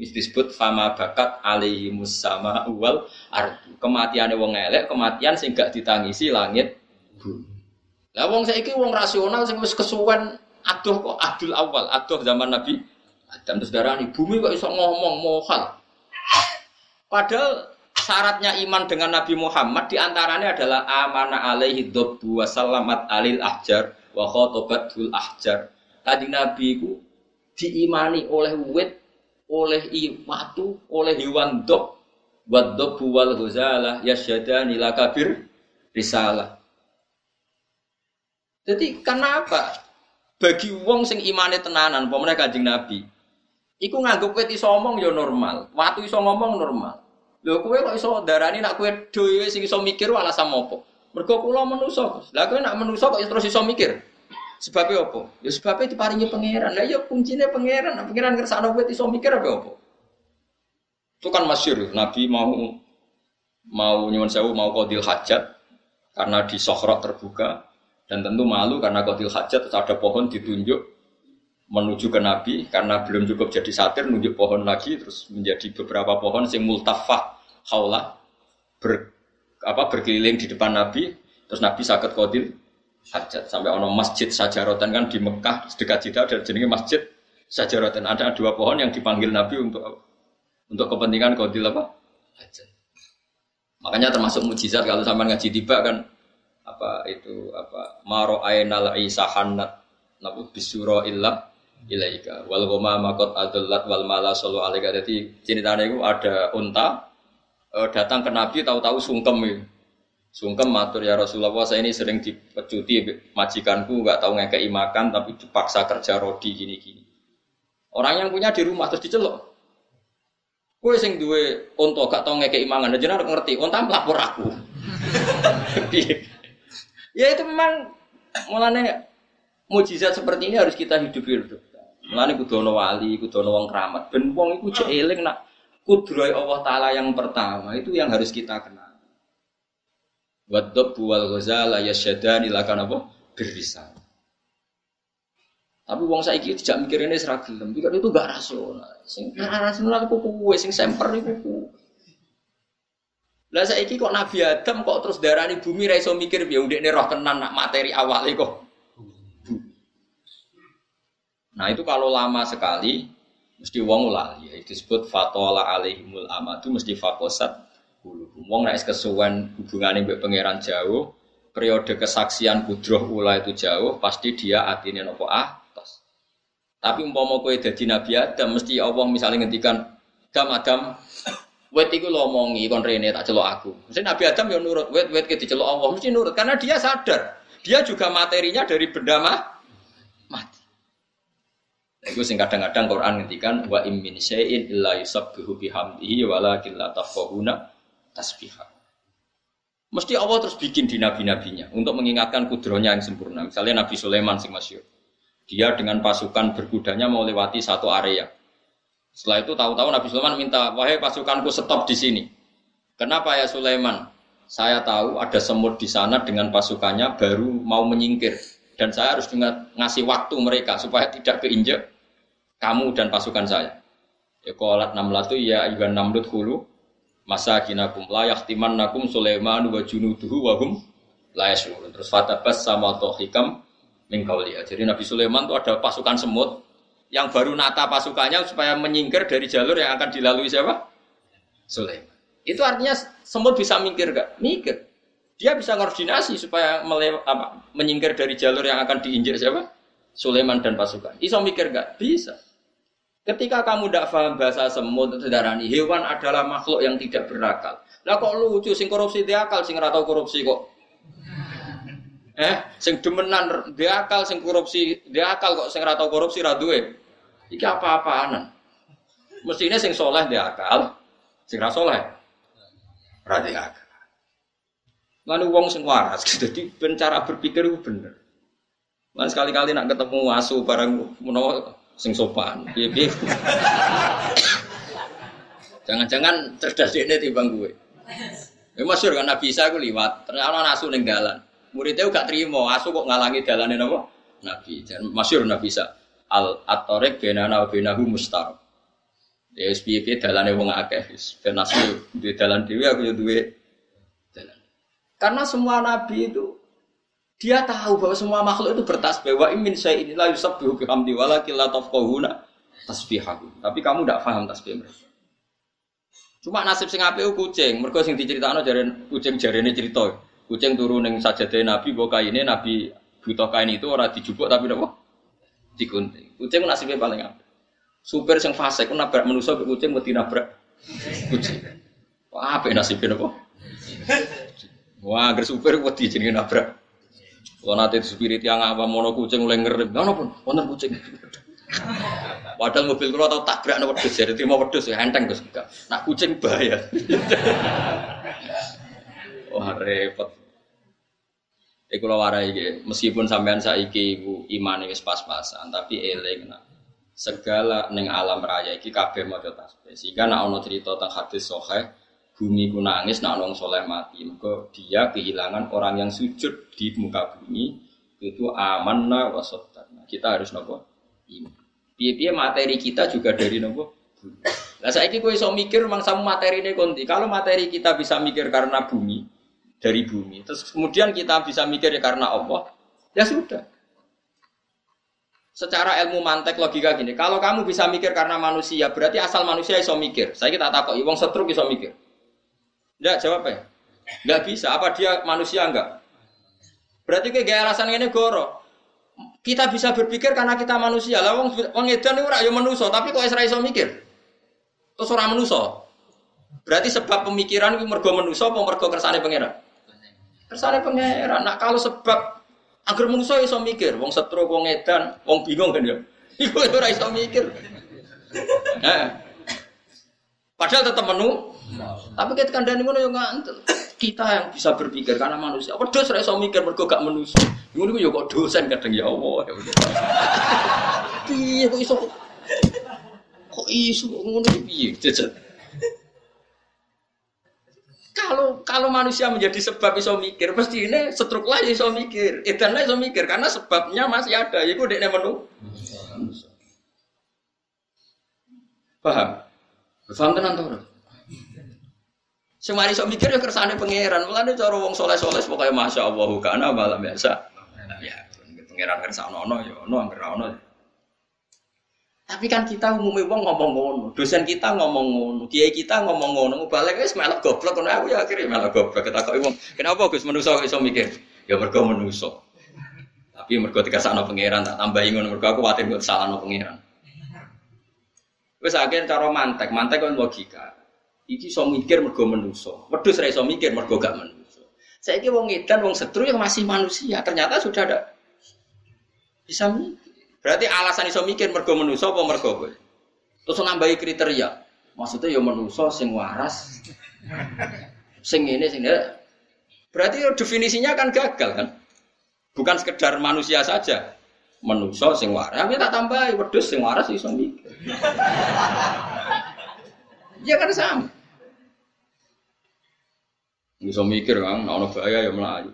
disebut fama bakat alaihi musama wal ardu. Kematian wong elek, kematian sing gak ditangisi langit bumi. Lah wong saiki wong rasional sing wis kesuwen aduh kok adul awal, aduh zaman Nabi Adam terus darani bumi kok iso ngomong mohal. Padahal syaratnya iman dengan Nabi Muhammad di antaranya adalah amana alaihi dobbu wa salamat alil ahjar wa khotobatul ahjar. Tadi Nabi itu diimani oleh wit, oleh watu, oleh hewan dob, buat dobbu wal ghuzalah yasyadani kabir risalah. Jadi kenapa? Bagi wong sing imane tenanan, pemenang kanjeng Nabi, Iku nganggep kowe iso ngomong ya normal, watu iso ngomong normal. Lho kowe kok iso darani nak kowe dhewe sing iso mikir alasan apa? Mergo kula Gus. Lah kowe nak manusa kok terus iso mikir? Sebabnya apa? Ya sebabnya diparingi pangeran. Lah ya kuncinya pangeran. Nah, pangeran ngersakno kowe iso mikir apa apa? Itu kan masyur, Nabi mau mau nyuwun sewu mau qadil hajat karena di Sohrok terbuka dan tentu malu karena qadil hajat terus ada pohon ditunjuk menuju ke Nabi karena belum cukup jadi satir nunjuk pohon lagi terus menjadi beberapa pohon yang multafah haula ber, apa berkeliling di depan Nabi terus Nabi sakit kodil hajat sampai ono masjid sajarotan kan di Mekah dekat Jeddah dan jenenge masjid sajarotan. Ada dua pohon yang dipanggil Nabi untuk untuk kepentingan kodil apa? Hajat. Makanya termasuk mujizat kalau sampai ngaji tiba kan apa itu apa maro ainal isahanat nabu bisuro illah ilaika wal goma makot adullat wal mala solo alaika jadi ceritanya itu ada unta uh, datang ke Nabi tahu-tahu sungkem ya. sungkem matur ya Rasulullah saya ini sering dipecuti majikanku nggak tahu ngekei makan tapi dipaksa kerja rodi gini-gini orang yang punya di rumah terus dicelok Kue sing duwe unta gak tau ngekei mangan, jeneng ngerti, unta melapor aku. ya itu memang mulanya mujizat seperti ini harus kita hidupi hidup. Mulane kudu ana wali, kudu ana wong keramat. Ben wong iku cek eling nak kudroy Allah Ta'ala yang pertama itu yang harus kita kenal. Wadab wal ghazala yasyadani lakan apa? Berisan. Tapi wong saiki tidak mikir ini seragam, pikir itu gak rasional. Sing rasional itu kuwe, sing semper itu kuwe. Lah saiki kok Nabi Adam kok terus darani bumi ra iso mikir piye ndekne roh tenan nak materi awale kok. Nah itu kalau lama sekali mesti wong lali ya disebut fatola alaihimul amatu mesti fakosat kulubum. Wong nek kesuwen hubungane mbek pangeran jauh, periode kesaksian kudroh ula itu jauh, pasti dia atine nopo atas. Tapi umpama kowe dadi Nabi Adam mesti Allah misalnya ngendikan Adam Adam Wet iku lomongi kon rene tak celok aku. Mesti Nabi Adam yang nurut, wet wet ke dicelok Allah mesti nurut karena dia sadar. Dia juga materinya dari benda mah. Nah, itu sing kadang-kadang Quran ngendikan wa im min syai'in illa yusabbihu bihamdihi walakin la tafqahuna tasbihah. Mesti Allah terus bikin di nabi-nabinya untuk mengingatkan kudronya yang sempurna. Misalnya Nabi Sulaiman sing masyur. Dia dengan pasukan berkudanya mau lewati satu area. Setelah itu tahu-tahu Nabi Sulaiman minta, wahai pasukanku stop di sini. Kenapa ya Sulaiman? Saya tahu ada semut di sana dengan pasukannya baru mau menyingkir dan saya harus dengan ngasih waktu mereka supaya tidak keinjak kamu dan pasukan saya. Ya qalat namlatu ya ayuhan namlut hulu masa kinakum la nakum Sulaiman wa junuduhu wa hum la Terus fatabas sama tohikam min Jadi Nabi Sulaiman itu ada pasukan semut yang baru nata pasukannya supaya menyingkir dari jalur yang akan dilalui siapa? Sulaiman. Itu artinya semut bisa mikir gak? Mikir. Dia bisa koordinasi supaya melew, apa, menyingkir dari jalur yang akan diinjir siapa? Sulaiman dan pasukan. Iso mikir gak? Bisa. Ketika kamu tidak paham bahasa semut, saudara hewan adalah makhluk yang tidak berakal. Lah kok lucu, sing korupsi dia akal, sing ratau korupsi kok. Eh, sing demenan dia akal, sing korupsi dia akal kok, sing ratau korupsi radue. Iki apa-apaan. Mestinya sing soleh dia akal, sing ra soleh. Lalu wong sing waras, jadi cara berpikir itu bener. Lan sekali-kali nak ketemu asu barang menawa sing sopan, piye Jangan-jangan cerdas ini timbang gue. Ya masyur kan Nabi Isa aku liwat, ternyata asu ning dalan. Muridnya gak terima, asu kok ngalangi dalane napa? Nabi. Dan masyur Nabi Isa al atorek benana benahu mustar. Ya wis piye dalane wong akeh ben asli duwe dalan dhewe aku duwe dalan. Karena semua nabi itu dia tahu bahwa semua makhluk itu bertasbih wa imin saya inilah yusabbihu bihamdi walakin la tafqahuna tasbihahu. Tapi kamu tidak paham tasbih mereka. Cuma nasib sing apik kucing, mergo sing diceritakno jaren kucing jarene cerita. Kucing turun ning sajade Nabi mbok kaine Nabi butuh kain itu ora dijupuk tapi napa? digunting. Kucing nasibnya paling apa? Supir yang fase, aku nabrak manusia ke kucing, mesti nabrak kucing. Wah, apa nasibnya apa? Wah, agar supir wedi jadi nabrak. Kalau nanti spirit yang apa mono kucing mulai ngerem, nggak pun, wonten kucing. Padahal mobil kalau tau tabrak nopo wedhus, jadi terima wedhus ya enteng Gus. Nak kucing bahaya. Wah, repot. Iku lho warai iki, meskipun sampean saiki iku imane wis pas-pasan, tapi eling nah. Segala ning alam raya iki kabeh maca tasbih. Sehingga nek ana cerita tentang hadis sahih, bumi ku nangis nek wong soleh mati. Mergo dia kehilangan orang yang sujud di muka bumi itu amanna wa nah, Kita harus nopo? Iman. Piye-piye materi kita juga dari nopo? Lah saiki kowe iso mikir mangsamu materine konti. Kalau materi kita bisa mikir karena bumi, dari bumi. Terus kemudian kita bisa mikir ya karena Allah, ya sudah. Secara ilmu mantek logika gini, kalau kamu bisa mikir karena manusia, berarti asal manusia iso mikir. Saya kita takut, wong setruk iso mikir. Enggak jawab ya? Enggak bisa. Apa dia manusia enggak? Berarti kayak gaya alasan ini goro. Kita bisa berpikir karena kita manusia. Lah wong wong edan ora ya manusia, tapi kok Israel iso mikir? Terus ora manusia. Berarti sebab pemikiran itu mergo manusia apa mergo kersane pangeran? Kersane pangeran. Nak kalau sebab agar manusia iso mikir, wong setro, wong edan, wong bingung kan ya. Iku ora iso mikir. Nah. Padahal tetap menu. Tapi kita kandani ngono yang ngantel. Kita yang bisa berpikir karena manusia. Apa dosa iso mikir mergo gak manusia. Ngono yo kok dosen kadang ya Allah. Piye kok iso kok iso ngono piye? Jajan. Kalau kalau manusia menjadi sebab iso mikir, pasti ini setruk lah iso mikir, edan lah iso mikir karena sebabnya masih ada. Iku dekne menu. Paham? Paham tenan to? Semari iso mikir ya kersane pangeran. Mulane cara wong soleh-soleh pokoke masyaallah kana malam biasa. Ya, pangeran kersane ono ya ono anggere ono. Tapi kan kita umumnya wong ngomong ngono, dosen kita ngomong ngono, kiai kita ngomong ngono, balik wis melok goblok ngono aku ya akhirnya melok goblok ketakoki wong. Kenapa Gus manusa iso mikir? Ya mergo manusa. Tapi mergo dikasakno pangeran tak tambahi ngono mergo aku kuwatir kok salahno pangeran. Wis akhirnya cara mantek, mantek kan logika. Iki iso mikir mergo manusa. Wedhus ra iso mikir mergo gak manusa. Saiki wong edan wong setru yang masih manusia, ternyata sudah ada bisa mikir. Berarti alasan iso mikir mergo menuso apa mergo kowe? Terus nambahi kriteria. Maksudnya ya menuso sing waras. Sing ini sing ini. Berarti ya definisinya kan gagal kan? Bukan sekedar manusia saja. Menuso sing waras, tapi tak tambahi wedhus sing waras iso mikir. ya kan sama. Iso mikir kan, ana bahaya ya melayu.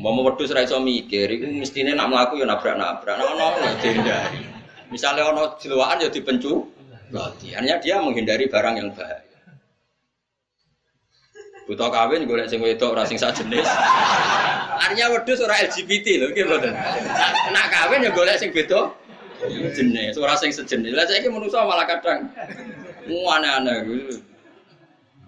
Mau mau wedhus ra mikir, iku mestine nak mlaku ya nabrak-nabrak. Nah, ono ya dihindari. Misalnya ono jiluaan ya dipencu. Berarti artinya dia menghindari barang yang bahaya. Buta kawin golek sing wedok ora sing sajenis. Artinya wedhus ora LGBT lho, nggih mboten. Nak kawin ya golek sing beda jenis, ora sing sejenis. Lah saiki manusa malah kadang aneh-aneh.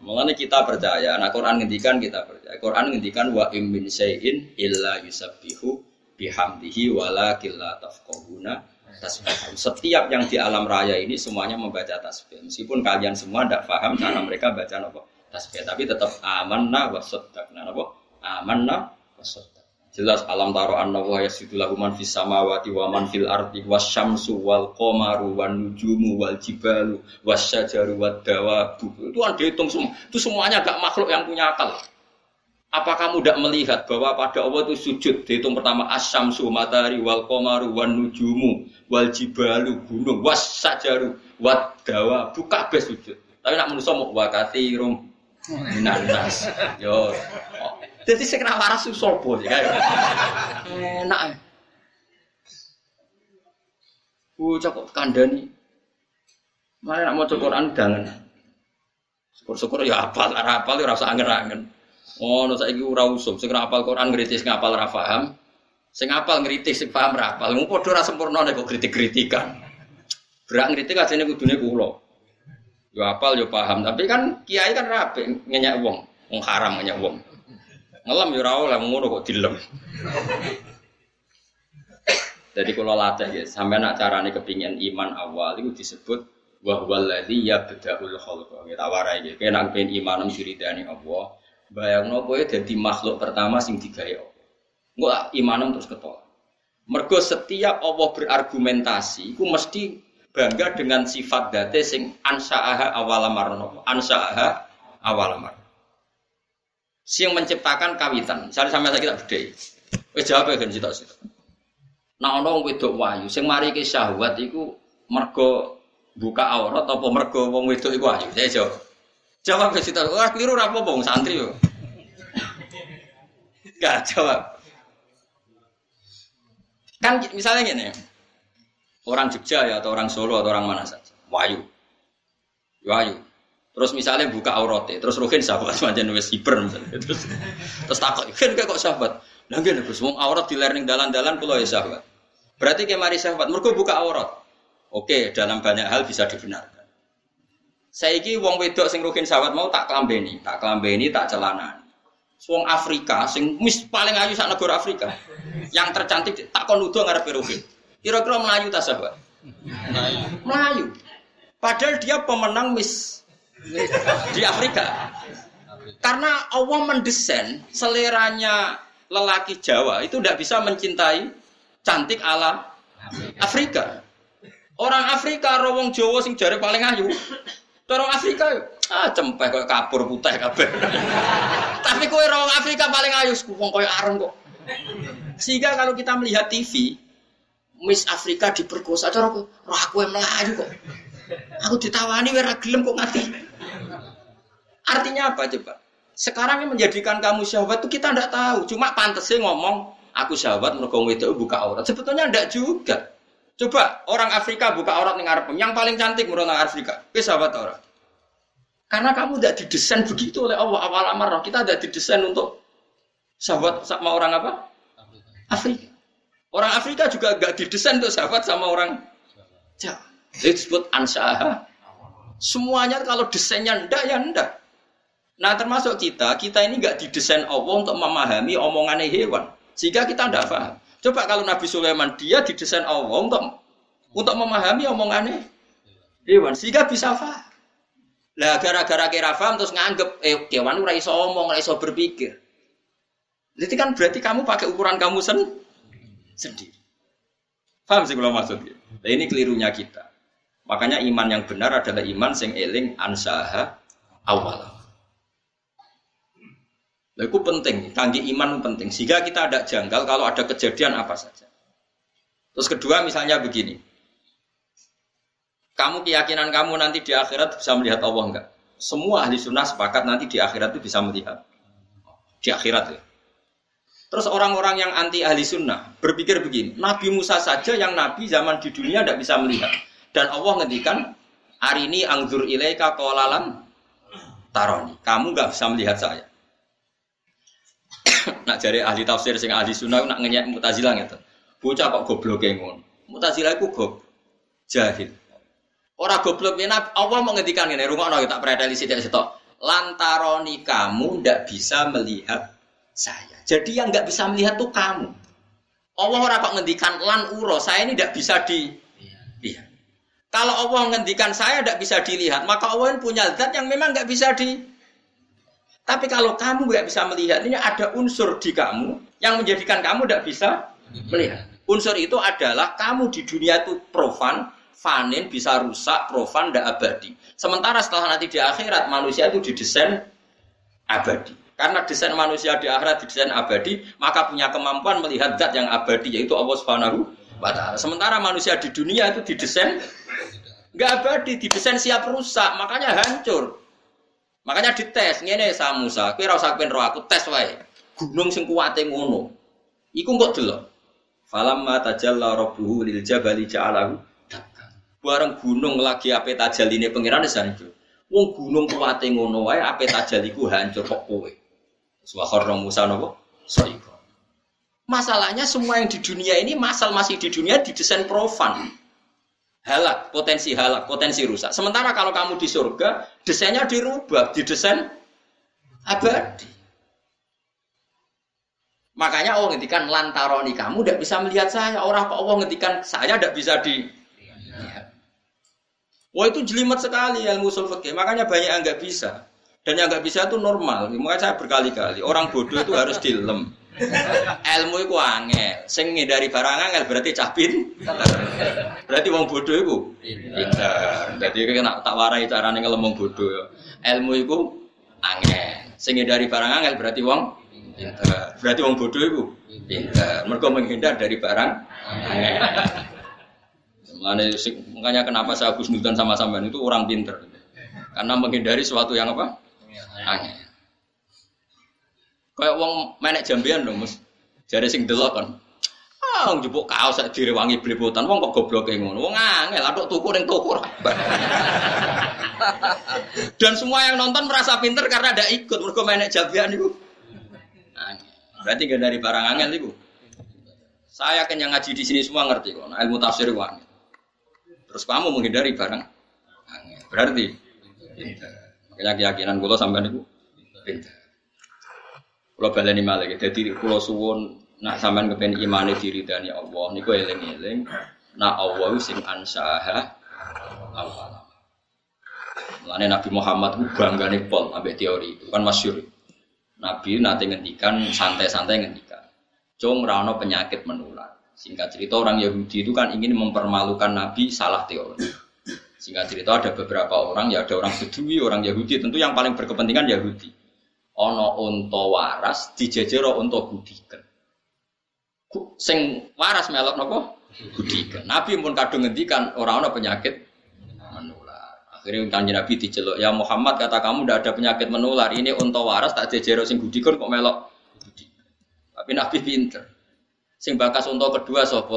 Mulane kita percaya, nah Quran ngendikan kita percaya. Quran ngendikan wa im min syai'in illa yusabbihu bihamdihi walakin la tafqahuna tasbih. Setiap yang di alam raya ini semuanya membaca tasbih. Meskipun kalian semua tidak paham cara mereka baca apa tasbih, tapi tetap amanna wa saddaqna apa? Jelas alam taro anna wa yasidu lahu man fis samawati wa man fil ardi wasyamsu wal qamaru wan nujumu wal jibalu wasyajaru wad dawabu. Itu kan dihitung semua. Itu semuanya gak makhluk yang punya akal. Apa kamu tidak melihat bahwa pada Allah itu sujud dihitung pertama asyamsu matahari wal qamaru wan nujumu wal jibalu gunung wasyajaru wad dawabu kabeh sujud. Tapi nak manusia mau wakati rum minan Yo jadi saya kena waras sih kayak. Enak. Bocah kok kandani. Mana nak mau Quran jangan. Syukur-syukur ya apal, ora apal ya rasa angen-angen. Oh, no saiki ora usum, sing apal Quran ngritis ngapal ora paham. Sing apal ngritis sing paham ora apal. Mu padha ora sempurna nek kok kritik-kritikan. Berak ngritik ajene kudune kula. Yo apal yo paham, tapi kan kiai kan rapi ngenyak wong, wong haram ngenyak wong. Ngelam ya ora oleh ngono kok dilem. Jadi kalau latih ya, sampai nak carane kepingin iman awal itu disebut wahwal ladzi yabda'ul khalqa. Kita warai ya, kena pengen iman diridani Allah. Bayangno kowe dadi makhluk pertama sing digawe Allah. Enggak imanem terus ketolak. Mergo setiap Allah berargumentasi, ku mesti bangga dengan sifat date sing ansaaha awalamarno, ansaaha awalamar yang menciptakan kawitan. Misalnya sampai saya kita bedai. Wes jawab ya kan sitok sitok. Nah ono wedok wahyu, sing mari ke syahwat iku mergo buka aurat apa mergo wong wedok iku wahyu. Saya jawab. Jawab ke sitok. Wah keliru apa wong santri yo. Gak jawab. Kan misalnya gini, orang Jogja ya atau orang Solo atau orang mana saja, wahyu, wahyu. Terus misalnya buka auratnya, terus Ruhin sahabat macam nulis hiper misalnya. Terus terus takut, kan kok sahabat. Lah ngene Gus, wong aurat di learning dalan-dalan kula ya sahabat. Berarti kayak mari sahabat, mergo buka aurat. Oke, dalam banyak hal bisa dibenarkan. Saiki wong wedok sing Ruhin sahabat mau tak klambeni, tak klambeni, tak celana. Wong Afrika sing mis paling ayu sak negara Afrika. Yang tercantik tak kon nuduh ngarep Ruhin. Kira-kira Melayu tak sahabat? Melayu. Melayu. Padahal dia pemenang Miss di Afrika. Karena Allah mendesain seleranya lelaki Jawa itu tidak bisa mencintai cantik ala Afrika. Orang Afrika rawong Jawa sing jari paling ayu. Orang Afrika ah cempeh kok kapur putih kabeh. Tapi kowe rawong Afrika paling ayu wong koyo areng kok. Sehingga kalau kita melihat TV Miss Afrika diperkosa cara aku, roh aku yang melayu kok. Aku ditawani ora gelem kok ngerti. Artinya apa coba? Sekarang yang menjadikan kamu syahwat itu kita tidak tahu. Cuma pantasnya ngomong aku syahwat mergo itu buka aurat. Sebetulnya tidak juga. Coba orang Afrika buka aurat ning ngarep. Yang paling cantik menurut Afrika. Wis syahwat aurat. Karena kamu tidak didesain begitu oleh Allah awal amarah. Kita tidak didesain untuk sahabat sama orang apa? Afrika. Orang Afrika juga gak didesain untuk sahabat sama orang Jawa. Itu disebut ansaha. Semuanya kalau desainnya ndak ya ndak. Nah termasuk kita, kita ini gak didesain Allah untuk memahami omongannya hewan. Sehingga kita ndak paham. Coba kalau Nabi Sulaiman, dia didesain Allah untuk untuk memahami omongannya hewan. Sehingga bisa paham. Lah gara-gara kira paham terus nganggep, eh kewan ora iso omong, ora iso berpikir. Jadi kan berarti kamu pakai ukuran kamu sen sendiri. Paham sih kalau maksudnya? Nah, ini kelirunya kita. Makanya iman yang benar adalah iman sing eling ansaha awal. Nah, itu penting, kangge iman penting. Sehingga kita ada janggal kalau ada kejadian apa saja. Terus kedua misalnya begini. Kamu keyakinan kamu nanti di akhirat bisa melihat Allah enggak? Semua ahli sunnah sepakat nanti di akhirat itu bisa melihat. Di akhirat ya. Terus orang-orang yang anti ahli sunnah berpikir begini, Nabi Musa saja yang Nabi zaman di dunia tidak bisa melihat. Dan Allah ngendikan, hari ini angzur ilaika kolalan taroni. Kamu nggak bisa melihat saya. nak jari ahli tafsir sing ahli sunnah nak ngenyek mutazilah gitu. Bocah kok goblok ngono. Mutazilah iku goblok. Jahil. Orang goblok ini Allah mau ngendikan rumah orang tak tidak sitok. Lantaroni kamu ndak bisa melihat saya. Jadi yang nggak bisa melihat tuh kamu. Allah orang kok ngendikan lan uro, saya ini tidak bisa di lihat. Kalau Allah ngendikan saya tidak bisa dilihat, maka Allah punya zat yang memang nggak bisa di. Tapi kalau kamu nggak bisa melihat, ini ada unsur di kamu yang menjadikan kamu tidak bisa melihat. Unsur itu adalah kamu di dunia itu profan, fanin bisa rusak, profan, tidak abadi. Sementara setelah nanti di akhirat manusia itu didesain abadi. Karena desain manusia di akhirat desain abadi, maka punya kemampuan melihat zat yang abadi yaitu Allah Subhanahu wa taala. Sementara manusia di dunia itu didesain nggak abadi, didesain siap rusak, makanya hancur. Makanya dites, ngene sa Musa, kowe ora usah roh aku tes wae. Gunung sing kuwate ngono. Iku kok delok. Falamma tajalla rabbuhu lil jabali ja'alahu Bareng gunung lagi ape tajaline pangeran hancur. Wong gunung kuwate ngono wae ape tajaliku hancur kok kowe. Wa Musa nopo? Soiko. Masalahnya semua yang di dunia ini masal masih di dunia didesain profan. Halak, potensi halak, potensi rusak. Sementara kalau kamu di surga, desainnya dirubah, didesain abadi. Makanya Allah ngendikan lantaroni kamu tidak bisa melihat saya. Orang kok Allah ngendikan saya tidak bisa di Wah itu jelimet sekali ilmu usul Makanya banyak yang nggak bisa. Dan yang nggak bisa itu normal. Makanya saya berkali-kali orang bodoh itu harus dilem. Ilmu itu angel. Sing dari barang angel berarti capin. Berarti wong bodoh itu pinter. Jadi kena tak warai carane ngelemong bodoh. Ilmu itu angel. Sing dari barang angel berarti wong pinter. Berarti wong bodoh itu pinter. Mereka menghindar dari barang angel. Makanya kenapa saya khusnudan sama sampean itu orang pinter. Karena menghindari sesuatu yang apa? Angin. Kayak wong menek jambian dong, Mus. Jare sing delok kan. Ah, wong jupuk kaos sak direwangi blepotan, wong kok gobloke ngono. Wong angel, atuk tuku ning toko Dan semua yang nonton merasa pinter karena ada ikut mergo menek jambian itu. Berarti gak dari barang angel itu. Saya kan yang ngaji di sini semua ngerti kok. Ilmu tafsir wang. Terus kamu menghindari barang angel. Berarti Makanya keyakinan kula sampean niku pinter. Kula baleni malih dadi kula suwun nak sampean kepen imane diridani Allah niku eling-eling nak Allah sing ansaha awal. Mulane Nabi Muhammad ku banggane pol ambek teori itu kan masyhur. Nabi nanti ngendikan santai-santai ngendikan. Cung rano penyakit menular. Singkat cerita orang Yahudi itu kan ingin mempermalukan Nabi salah teori. Singkat cerita ada beberapa orang, ya ada orang Bedui, orang Yahudi, tentu yang paling berkepentingan Yahudi. Ono onto waras dijejero onto budikan. Sing waras melok nopo? Budikan. Nabi pun kadung ngendikan orang ono penyakit menular. Akhirnya kanjeng Nabi diceluk, ya Muhammad kata kamu tidak ada penyakit menular. Ini unta waras tak jejero sing gudikon kok melok. Tapi Nabi pinter. Sing bakas unta kedua sapa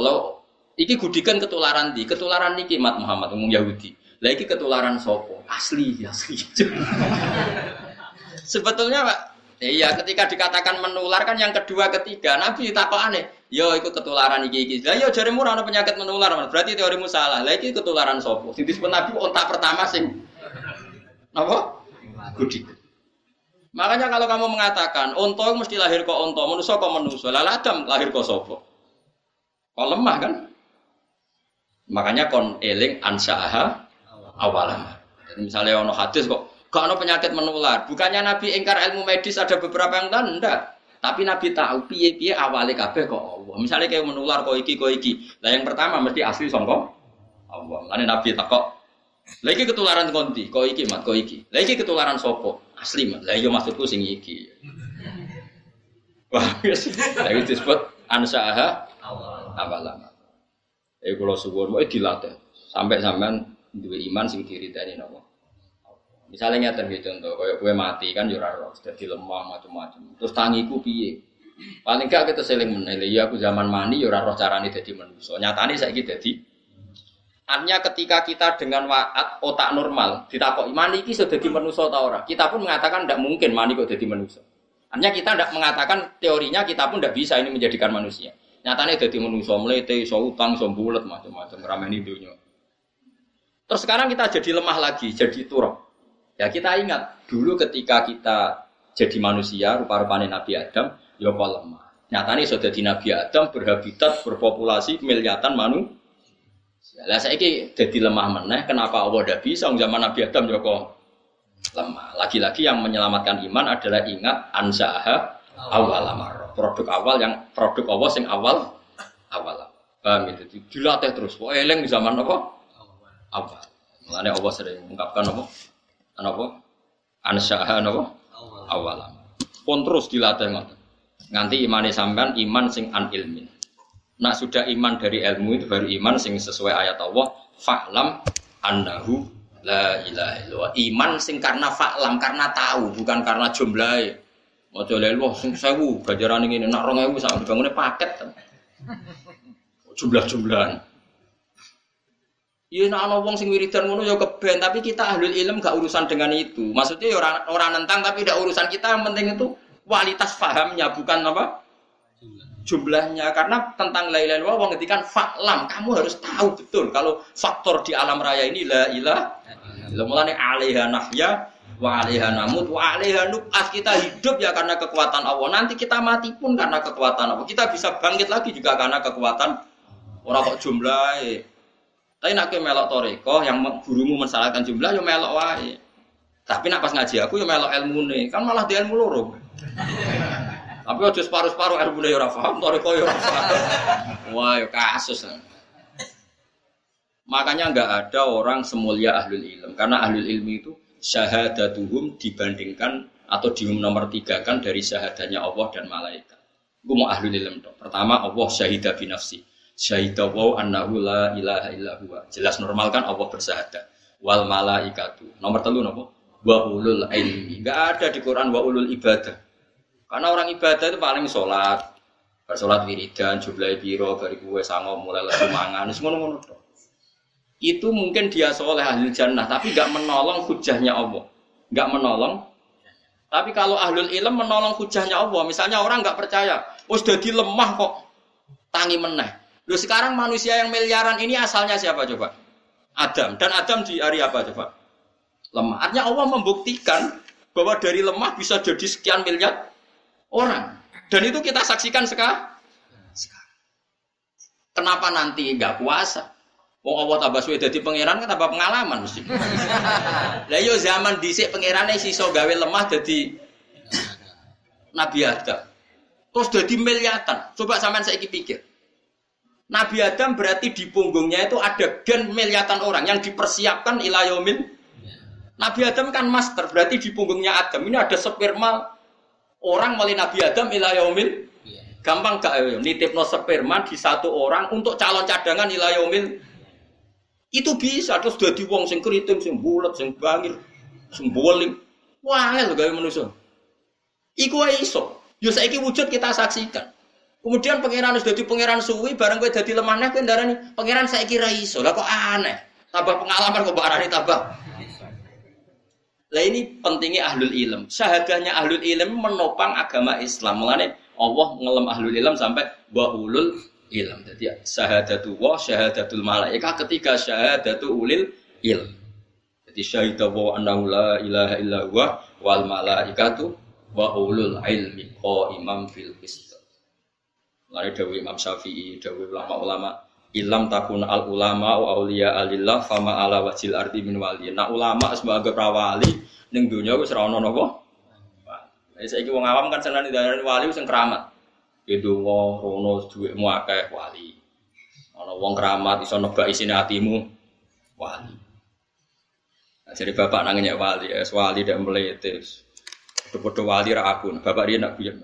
iki gudikan ketularan di ketularan niki mat Muhammad umum Yahudi. Lah iki ketularan sopo asli asli. Sebetulnya Pak, iya ketika dikatakan menular kan yang kedua ketiga Nabi takut aneh. Yo ikut ketularan iki iki. Lah yo jarimu ora penyakit menular, berarti teorimu salah. Lah ketularan sopo? Sing disebut Nabi ontak pertama sing apa? Gudik. Makanya kalau kamu mengatakan onto mesti lahir kok onto, manusia kok manusia, lah Adam lahir kok sopo? Kok lemah kan? Makanya kon eling ansaaha awalan. Misalnya ono hadis kok gak ono penyakit menular. Bukannya Nabi ingkar ilmu medis ada beberapa yang tanda. Tapi Nabi tahu piye piye awalnya kabeh kok Allah. Misalnya kayak menular kok iki kok iki. Lah yang pertama mesti asli songkok Allah. Nabi takok. Lagi ketularan konti, kok iki mat kok iki. Lagi ketularan sopo asli mat. Lah iya maksudku sing iki. Wah, lagi disebut ansaaha awalan. Eh kalau suwun mau dilatih sampai sampean dua iman sing diritani nopo. Misalnya nyata gitu contoh, kayak gue mati kan jurah roh, jadi lemah macam-macam. Terus tangiku piye? Paling gak kita seling menilai, ya aku zaman mani jurah roh carane jadi manusia. Nyatane saya gitu jadi. Artinya ketika kita dengan waat otak normal ditakok mani ini sudah jadi manusia atau orang, kita pun mengatakan tidak mungkin mani kok jadi manusia. Artinya kita tidak mengatakan teorinya kita pun tidak bisa ini menjadikan manusia. Nyatanya jadi manusia melete, so utang, so bulat macam-macam ramen dunia. Terus sekarang kita jadi lemah lagi, jadi turun. Ya kita ingat dulu ketika kita jadi manusia rupa-rupanya Nabi Adam, ya apa lemah. Nyatanya sudah di Nabi Adam berhabitat berpopulasi miliatan manusia. Lah ini jadi lemah meneh. Kenapa Allah tidak bisa? Zaman Nabi Adam ya kok lemah. Lagi-lagi yang menyelamatkan iman adalah ingat ansaha awal amar. Produk awal yang produk Allah yang awal awal. Paham itu? Dilatih terus. Kok eleng di zaman apa? Awal. Mengenai Allah sering mengungkapkan apa? Apa? Ansyaha apa? Awal. Pun terus dilatih ngoten. Nganti imane sampean iman sing an ilmin. Nak sudah iman dari ilmu itu baru iman sing sesuai ayat Allah. Fa'lam annahu la ilaha illallah. Iman sing karena fa'lam karena tahu bukan karena jumlah. Coba wah sing sewu gajaran ini nak rong ewu sampai dibangunnya paket. Jumlah-jumlahan. Iya nak ana wong sing wiridan ngono ya keben, tapi kita ahlul ilm gak urusan dengan itu. Maksudnya ya orang orang nentang tapi tidak urusan kita, yang penting itu kualitas fahamnya bukan apa? Jumlahnya karena tentang la ilaha illallah wong ngetikan faklam, kamu harus tahu betul kalau faktor di alam raya ini la ilaha illallah. Mulane alaiha nahya wa alaiha namut wa alaiha nub'ats kita hidup ya karena kekuatan Allah. Nanti kita mati pun karena kekuatan Allah. Kita bisa bangkit lagi juga karena kekuatan orang kok jumlah tapi nak melok toreko yang gurumu mensalahkan jumlah yo melok wae. Tapi nak pas ngaji aku yo melok ilmu nih, kan malah dia ilmu loro. Tapi aja separuh-separuh ilmu nih ora paham, toreko yo ora paham. Wah, yo kasus. Makanya nggak ada orang semulia ahlul ilm karena ahlul ilmi itu syahadatuhum dibandingkan atau nomor tiga kan dari syahadanya Allah dan malaikat. Gue mau ahlul ilm dong. Pertama Allah syahidah binafsi Syahidah wa annahu la ilaha illa huwa. Jelas normal kan Allah bersahadat. Wal malaikatu. Nomor telu nopo? Wa ulul ilmi. Enggak ada di Quran wa ulul ibadah. Karena orang ibadah itu paling sholat. Bersolat wiridan, jumlah biro, dari kue sango, mulai lesu mangan, semua Itu mungkin dia soleh ahli jannah, tapi gak menolong hujahnya Allah. Gak menolong. Tapi kalau ahlul ilm menolong hujahnya Allah, misalnya orang nggak percaya, oh sudah lemah kok, tangi meneh. Loh sekarang manusia yang miliaran ini asalnya siapa coba? Adam. Dan Adam di hari apa coba? Lemah. Artinya Allah membuktikan bahwa dari lemah bisa jadi sekian miliar orang. Dan itu kita saksikan sekarang. Kenapa nanti nggak puasa? Wong Allah tambah suwe dadi pangeran kan tambah pengalaman mesti. Lah yo zaman dhisik pangerane siso gawe lemah dadi Nabi Adam. Terus dadi miliatan. Coba sampean saiki pikir. Nabi Adam berarti di punggungnya itu ada gen miliatan orang yang dipersiapkan ilayomin. Nabi Adam kan master, berarti di punggungnya Adam ini ada sperma orang melalui Nabi Adam ilayomin. Gampang gak ya? Nitip no sperma di satu orang untuk calon cadangan ilayomin. Itu bisa terus dadi wong sing kriting, sing bulet, sing bangil, sing boling. Lho gawe manusa. Iku wae iso. Yo saiki wujud kita saksikan. Kemudian pangeran sudah di pangeran suwi, bareng gue jadi lemah nih, gue darah nih pangeran saya kira iso, lah kok aneh, tambah pengalaman kok barani tambah. Lah ini pentingnya ahlul ilm. Syahadahnya ahlul ilm menopang agama Islam. Mengenai Allah ngelem ahlul ilm sampai ulul ilm. Jadi syahadatu wa syahadatul malaika ketika syahadatu ulil ilm. Jadi syahidah wa annahu la ilaha illa huwa wal malaikatu wa ulul ilmi imam fil qist. Lari Dawi Imam Syafi'i, Dawi ulama-ulama ilam takun al ulama wa aulia alillah fama ala wajil arti min wali. Nah ulama sebagai prawali ning dunia wis ora ono napa. Saiki wong awam kan seneng wali sing keramat. Wong rono dhuwitmu akeh wali. Ana wong keramat iso nebak isine atimu wali. Nah, jadi bapak nangnya wali, es wali dan meletes. Podo wali ra aku, bapak dia nak biar.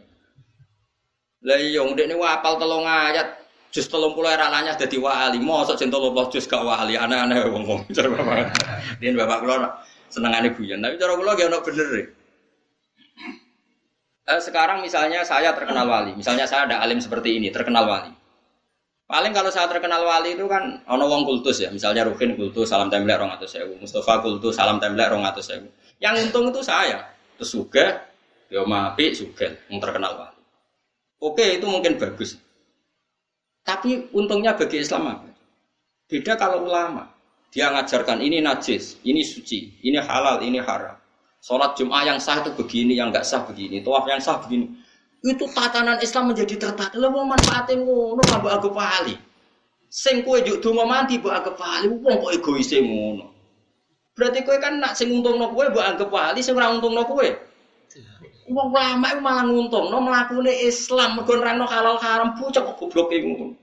Lah iya ndekne apal telung ayat jus telung puluh era lanyah dadi wali. Mosok jeng telung jus gak wali. Aneh-aneh wong-wong. Cara bapak. Dia bapak kula senengane guyon. Tapi cara kula gak ono bener e. Eh, sekarang misalnya saya terkenal wali, misalnya saya ada alim seperti ini, terkenal wali. Paling kalau saya terkenal wali itu kan ono wong kultus ya, misalnya Rukin kultus salam templek rong atau sewu, Mustafa kultus salam templek rong atau sewu. Yang untung itu saya, terus juga, yo mapi suga, yang terkenal wali. Oke, itu mungkin bagus. Tapi untungnya bagi Islam apa? Beda kalau ulama. Dia ngajarkan ini najis, ini suci, ini halal, ini haram. Sholat Jum'ah yang sah itu begini, yang nggak sah begini. Tawaf yang sah begini. Itu tatanan Islam menjadi tertata. Lo mau manfaatin ngono mbok aku pali. Sing kowe juk donga mandi mbok anggap pali, wong kok egois ngono. Berarti kowe kan nak sing untungno kowe mbok anggap pali, sing ora untungno kowe Wong ulama itu malah nguntung, no melakukan Islam, mergo nerangno halal haram, pucuk kok goblok ngono.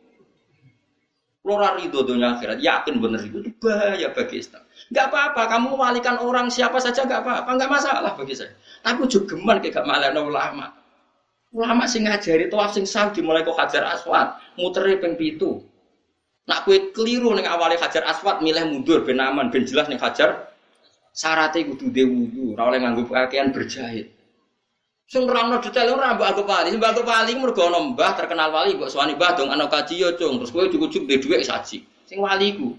Lora ridho dunia akhirat, yakin bener itu, bahaya bagi Islam. Gak apa-apa, kamu walikan orang siapa saja gak apa-apa, gak masalah bagi saya. Tapi juga geman kayak gak malah ulama. Ulama sing ngajari tawaf sing sah dimulai kok hajar aswad, muteri ping pitu. Nak kue keliru nih awalnya hajar aswad, milih mundur ben aman, ben jelas nih hajar. Syaratnya kudu dewu, ora oleh nganggo pakaian berjahit. Sing nerangno detail ora mbok anggap wali, mbok anggap wali mergo ana mbah terkenal wali mbok suwani mbah dong ana kaji yo cung, terus kowe cukup-cukup duwe dhuwit saji. Sing wali ku.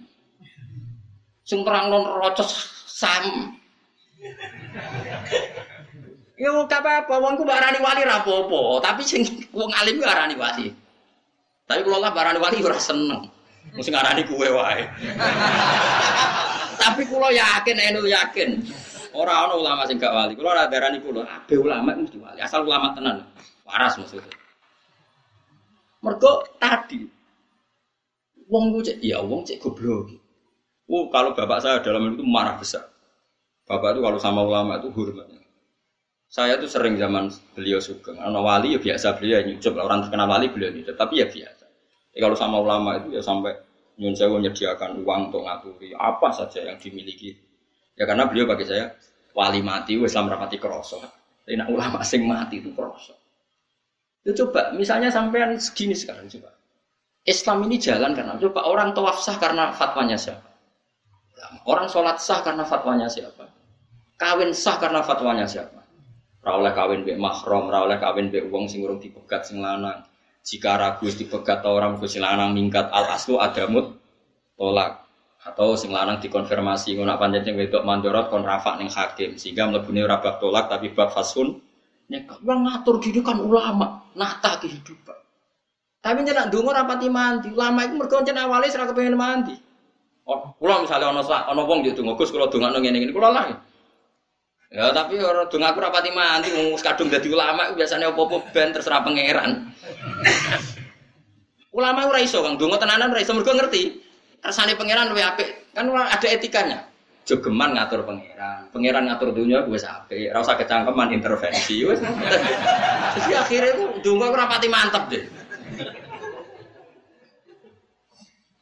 Sing terangno rocos sam. Yo gak apa-apa, wong ku barani wali ra apa-apa, tapi sing wong alim ku arani wali. Tapi kalau lah barani wali ora seneng. Mesti ngarani kuwe wae. tapi kulo yakin, enu yakin. Orang orang ulama sing gak wali. Kalau ada darah kulo, abe ulama mesti wali. Asal ulama tenan, waras maksudnya. Mergo tadi, wong cek, ya wong cek goblok. Oh, kalau bapak saya dalam itu marah besar. Bapak itu kalau sama ulama itu hormatnya. Saya tuh sering zaman beliau suka. Karena wali ya biasa beliau nyucup orang terkenal wali beliau nyucup. Tapi ya biasa. Ya, kalau sama ulama itu ya sampai nyun saya menyediakan uang untuk ngaturi apa saja yang dimiliki. Ya karena beliau bagi saya wali mati Islam rapati kroso. Tapi nak ulama sing mati itu kroso. Ya coba, misalnya sampean segini sekarang coba. Islam ini jalan karena coba orang tawaf sah karena fatwanya siapa? Orang sholat sah karena fatwanya siapa? Kawin sah karena fatwanya siapa? Rawleh kawin be mahrom, rawleh kawin be uang sing urung dipegat sing lanang. Jika ragu dipegat orang sing lanang mingkat al aslu adamut tolak atau sing lanang dikonfirmasi ngono pancen sing wedok mandorot kon rafa ning hakim. Sehingga mlebune ora bab tolak tapi bab fasun. Nek yang ngatur gini kan ulama nata kehidupan. Tapi jangan dungo rapati mandi ulama itu mergo jeneng awale ora kepengin mandi. Oh kula misalnya ana ana wong yo donga Gus kula dongakno ngene-ngene kula lah. Ya tapi orang donga aku rapati mandi wong kadung dadi ulama biasanya opo-opo ben terserah pangeran. ulama ora iso Kang. Donga tenanan ora iso mergo ngerti Kersane pangeran luwe apik. Kan ada etikanya. Jogeman ngatur pangeran, pangeran ngatur dunia gue sampai, rasa kecangkeman intervensi, wes. Jadi akhirnya itu dungo rapati mantep deh.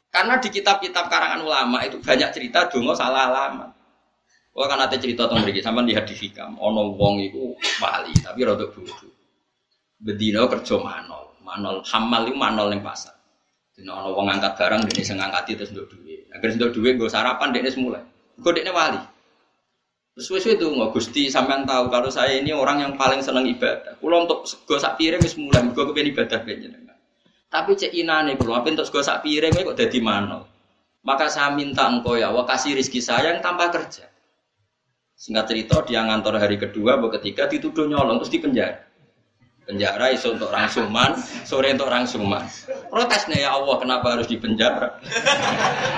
Karena di kitab-kitab karangan ulama itu banyak cerita dungo salah alamat. Kalau kan ada cerita tentang mereka, sama lihat di hikam, ono wong itu wali, tapi rodok bodoh. Bedino kerja manol, manol hamal itu manol yang pasar. Dina ana wong angkat barang dene sing ngangkati terus nduk duwe. Agar sentuh duit gue sarapan dia semula. Gue dia wali. Terus wes itu nggak gusti sampean tahu kalau saya ini orang yang paling senang ibadah. Kulo untuk sego sak piring wis mulai, gue kepengen ibadah jenengan. Tapi cek inane kulo apa untuk sego sak piring kok jadi mana? Maka saya minta engkau ya, wah kasih rizki saya yang tanpa kerja. Singkat cerita dia ngantor hari kedua, bahwa ketiga dituduh nyolong terus dipenjara. Penjara iso untuk orang suman, sore untuk orang suman. Protesnya ya Allah kenapa harus dipenjara?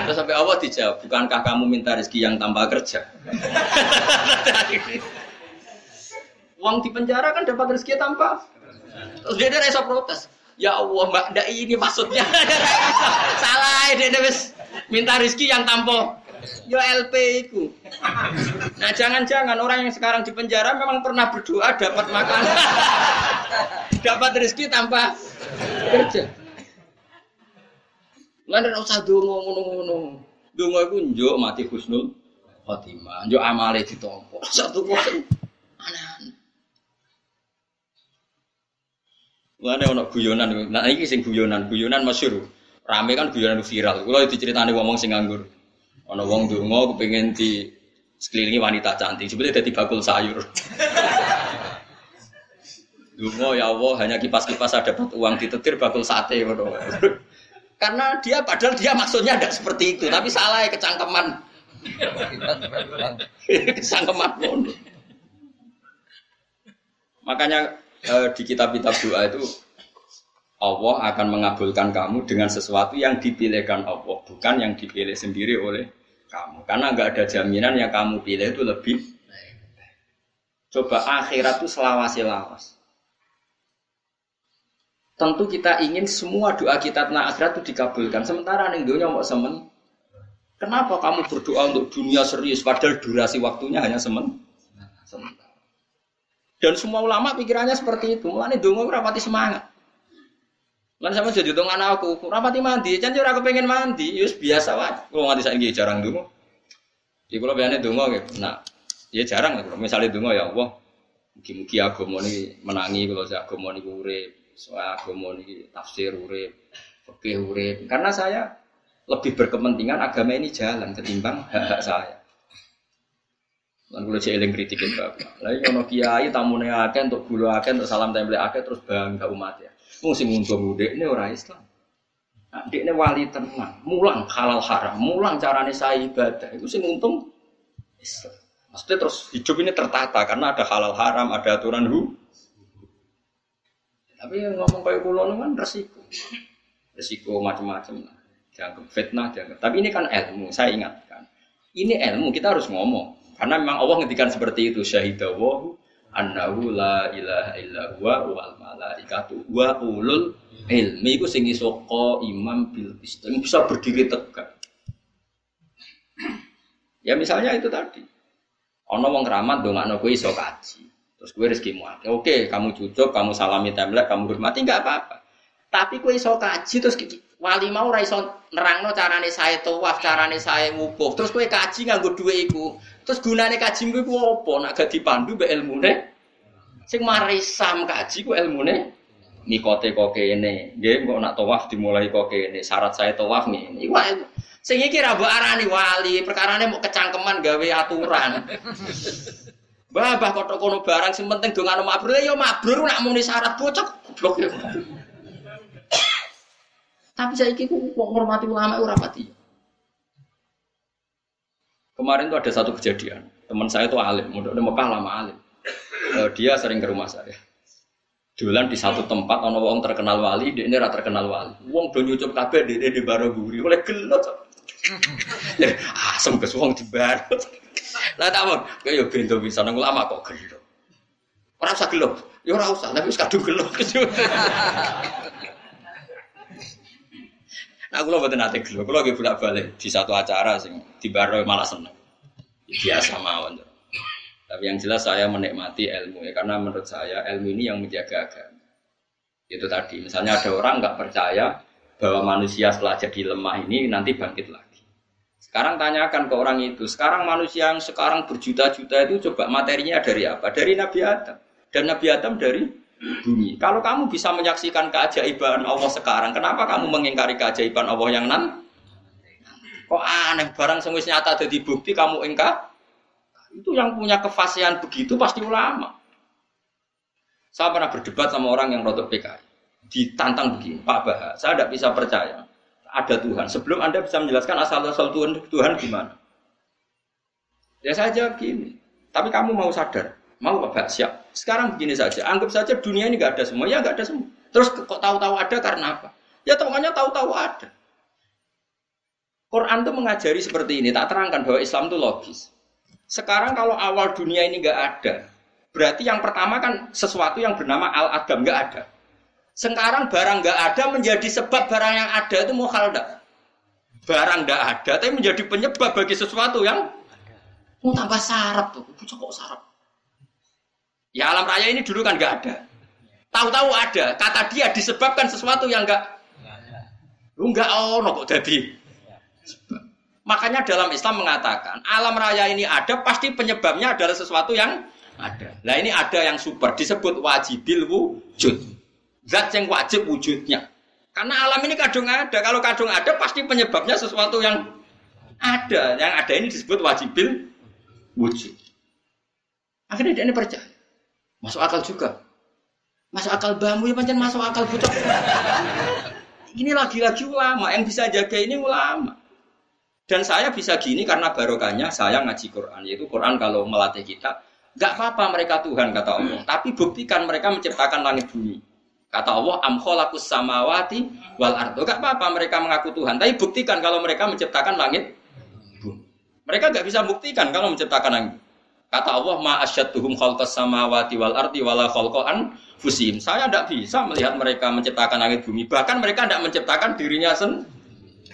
Terus sampai Allah dijawab, bukankah kamu minta rezeki yang tanpa kerja? Uang di penjara kan dapat rezeki tanpa. Terus dia ada rasa protes. Ya Allah, Mbak, ini maksudnya. Salah, dia minta rezeki yang tanpa Yo LP itu. Nah jangan-jangan orang yang sekarang di penjara memang pernah berdoa dapat makan, dapat rezeki tanpa kerja. Lalu tidak usah dungo ngono-ngono. Dungo itu njuk mati husnul khotimah, njuk amale ditompo. Satu kok aneh-aneh. Mulane ono guyonan, nah iki sing guyonan, guyonan masyhur. Rame kan guyonan viral. Kalau diceritani ngomong sing nganggur. Ono wong donga kepengin di sekelilingi wanita cantik, sebetulnya jadi bakul sayur. Dungo ya Allah hanya kipas-kipas ada dapat uang ditetir bakul sate Karena dia padahal dia maksudnya ada seperti itu, tapi salah ya kecangkeman. kecangkeman pun. Makanya eh, di kitab-kitab doa itu Allah akan mengabulkan kamu dengan sesuatu yang dipilihkan Allah, bukan yang dipilih sendiri oleh kamu. Karena nggak ada jaminan yang kamu pilih itu lebih Coba akhirat itu selawasi lawas. Tentu kita ingin semua doa kita tentang akhirat itu dikabulkan. Sementara nih dunia mau semen. Kenapa kamu berdoa untuk dunia serius padahal durasi waktunya hanya semen? Sementara. Dan semua ulama pikirannya seperti itu. Mulane dongo rapati semangat. Lan sama jadi anak aku, rapati mandi, jangan aku pengen mandi, yus biasa wae. Kalau nganti saya jarang dulu. Jadi kalau biasanya dulu gitu, nah, ya jarang lah. Misalnya dulu ya Allah, mungkin-mungkin agama ini menangi kalau saya agama ini urip, soal agama ini tafsir urip, oke urip. Karena saya lebih berkepentingan agama ini jalan ketimbang hak-hak saya. Lan kula cek eling kritik bapak. Lah ono kiai tamune akeh untuk gula akeh untuk salam tempel akeh terus bangga umat ya. Wong sing ngundang ini orang Islam. Nah, ini wali tenang, mulang halal haram, mulang carane saya ibadah. Itu sing untung Islam. Maksudnya terus hidup ini tertata karena ada halal haram, ada aturan hu. Tapi yang ngomong kayak kulo kan resiko, resiko macam-macam lah. Jangan fitnah, jangan. Tapi ini kan ilmu, saya ingatkan. Ini ilmu kita harus ngomong. Karena memang Allah ngedikan seperti itu syahidawahu annahu la ilaha illa huwa wal malaikatu wa ulul ilmi iku sing iso imam bil yang bisa berdiri tegak. Ya misalnya itu tadi. Ono wong keramat ndongakno kowe iso kaji. Terus kowe rezekimu akeh. Oke, kamu cucuk, kamu salami template, kamu hormati enggak apa-apa. Tapi kowe iso kaji terus wali mau ora iso nerangno carane saya tawaf, carane saya wukuf. Terus kowe kaji nganggo dhuwit iku. Terus gunane kaji ku apa? Nak gak dipandu mbek ilmune. Sing mari sam kaji ku ilmune mikote kok kene. Nggih, kok nak tawaf dimulai kok kene. Syarat saya tawaf ngene. Iku sing iki ra mbok arani wali, perkarane mau kecangkeman gawe aturan. Babah kok kono barang sing penting dongano mabrur ya mabrur nak muni syarat bocok goblok ya. Tapi saya kok ngormati ulama ora pati. Kemarin tuh ada satu kejadian. Teman saya itu alim, udah di Mekah lama alim. Uh, dia sering ke rumah saya. Jualan di satu tempat, ono wong terkenal wali, dia ini terkenal wali. Wong do nyucup kabeh dia di baru guri, oleh gelot. Asem kes wong di baru. Lah tahu, kayak yo bento bisa nang lama kok gelot. Ora usah gelot, ya ora usah, tapi kadung gelot. Nah, kalau betul nanti gelo, kalau lagi bolak balik di satu acara sing di baro malah seneng. Biasa mawon. Tapi yang jelas saya menikmati ilmu ya, karena menurut saya ilmu ini yang menjaga agama. Itu tadi, misalnya ada orang nggak percaya bahwa manusia setelah jadi lemah ini nanti bangkit lagi. Sekarang tanyakan ke orang itu, sekarang manusia yang sekarang berjuta-juta itu coba materinya dari apa? Dari Nabi Adam. Dan Nabi Adam dari bumi. Kalau kamu bisa menyaksikan keajaiban Allah sekarang, kenapa kamu mengingkari keajaiban Allah yang nan? Kok aneh barang wis nyata dadi bukti kamu engkar? Itu yang punya kefasihan begitu pasti ulama. Saya pernah berdebat sama orang yang rotok PKI. Ditantang begini, Pak Bah, saya tidak bisa percaya ada Tuhan. Sebelum Anda bisa menjelaskan asal-asal Tuhan, Tuhan gimana? Ya jawab gini, tapi kamu mau sadar, mau Pak siap. Sekarang begini saja, anggap saja dunia ini nggak ada semua, ya nggak ada semua. Terus kok tahu-tahu ada karena apa? Ya temannya tahu-tahu ada. Quran itu mengajari seperti ini, tak terangkan bahwa Islam itu logis. Sekarang kalau awal dunia ini nggak ada, berarti yang pertama kan sesuatu yang bernama al-adam nggak ada. Sekarang barang nggak ada menjadi sebab barang yang ada itu mukhalda. Barang nggak ada, tapi menjadi penyebab bagi sesuatu yang mau tambah sarap tuh, kok sarap. Ya alam raya ini dulu kan nggak ada. Tahu-tahu ada, kata dia disebabkan sesuatu yang nggak Lu nggak ono kok jadi. Makanya dalam Islam mengatakan alam raya ini ada pasti penyebabnya adalah sesuatu yang ada. Nah ini ada yang super disebut wajibil wujud. Zat yang wajib wujudnya. Karena alam ini kadung ada. Kalau kadung ada pasti penyebabnya sesuatu yang ada. Yang ada ini disebut wajibil wujud. Akhirnya dia ini percaya. Masuk akal juga. Masuk akal bambu ya pancen masuk akal bocah. Ini lagi-lagi ulama yang bisa jaga ini ulama. Dan saya bisa gini karena barokahnya saya ngaji Quran. Yaitu Quran kalau melatih kita, nggak apa-apa mereka Tuhan kata Allah. Tapi buktikan mereka menciptakan langit bumi. Kata Allah, amkholakus samawati wal ardo. Gak apa-apa mereka mengaku Tuhan. Tapi buktikan kalau mereka menciptakan langit bumi. Mereka nggak bisa buktikan kalau menciptakan langit. Kata Allah, ma asyadduhum khalqas samawati wal ardi wala khalqan fusim. Saya tidak bisa melihat mereka menciptakan langit bumi. Bahkan mereka tidak menciptakan dirinya sendiri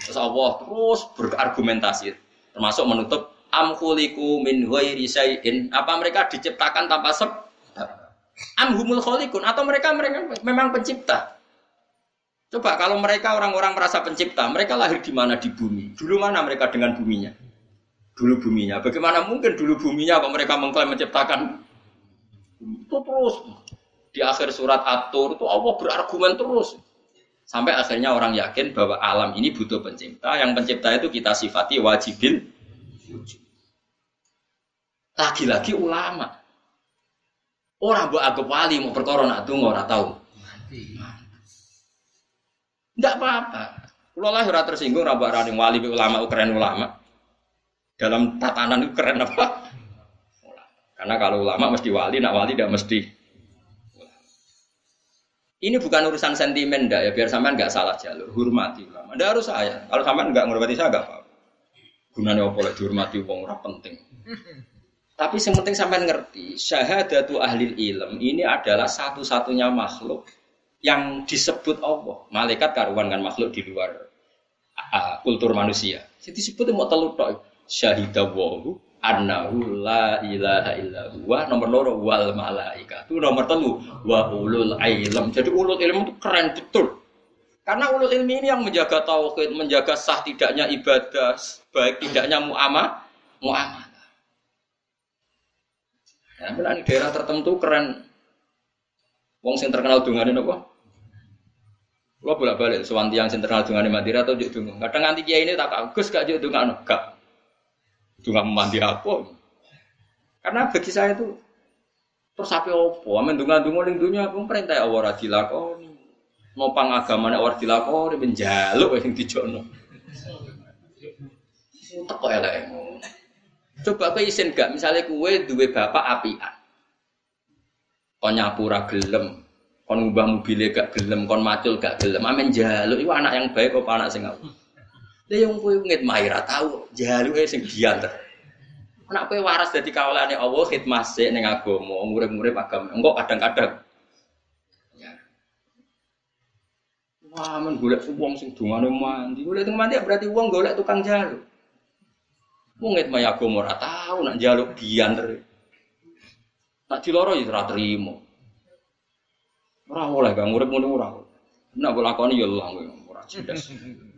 Terus Allah terus berargumentasi, termasuk menutup amhuliku min ghairi syai'in. Apa mereka diciptakan tanpa sebab? Amhumul kholikun atau mereka mereka memang pencipta? Coba kalau mereka orang-orang merasa pencipta, mereka lahir di mana di bumi? Dulu mana mereka dengan buminya? Dulu buminya. Bagaimana mungkin dulu buminya kalau mereka mengklaim menciptakan? Itu terus di akhir surat At-Tur itu Allah berargumen terus. Sampai akhirnya orang yakin bahwa alam ini butuh pencipta. Yang pencipta itu kita sifati wajibil Lagi-lagi ulama. Orang buat agak wali mau perkara nak tunggu orang tahu. Tidak apa-apa. Kalau lah tersinggung ora running wali ulama keren ulama. Dalam tatanan itu keren apa? Karena kalau ulama mesti wali, nak wali tidak mesti ini bukan urusan sentimen ndak ya, biar sampean nggak salah jalur. Hormati ulama. Ndak harus saya. Kalau sampean nggak menghormati saya nggak apa-apa. Gunanya apa lagi dihormati wong ora penting. Tapi yang penting sampean ngerti, syahadatu ahli ilm ini adalah satu-satunya makhluk yang disebut Allah. Malaikat karuan kan makhluk di luar uh, kultur manusia. Jadi disebut mau telur. Syahidawahu annahu la ilaha illa huwa nomor loro wal malaikatu nomor telu wa ulul ilm. Jadi ulul ilm itu keren betul. Karena ulul ilmi ini yang menjaga tauhid menjaga sah tidaknya ibadah baik tidaknya muamah muamalah ya di daerah tertentu keren. Wong sing terkenal dungane napa? Lo bolak balik, sewanti yang sing terkenal dungane Madura atau juk. Kadang nganti kiai ini tak bagus gak juk gak juga mandi aku. Karena bagi saya itu terus apa opo? Amin dunga dunga ning dunia aku perintah Allah ora dilakoni. Nopang agama nek ora dilakoni penjaluk sing dijono. Teko elek. Coba kowe isin gak misalnya kue duwe bapak apian. Kon nyapu ra gelem, kon ngubah mobilnya gak gelem, kon macul gak gelem. Amin jaluk iku anak yang baik apa anak sing apa? Lah yang kowe ngit mahira tahu jaluke sing diantar. Nek kowe waras dadi kawulane Allah khidmah sik ning agama, murid-murid agama. Engko kadang-kadang ya. Wah, men golek wong sing dungane mandi. Golek tukang mandi berarti wong golek tukang jaluk. Wong ngit maya agama ora tahu nak jaluk diantar. Nak diloro ya ora trimo. Ora oleh gak murid ngono ora. Nek lakoni ya lah ora cerdas.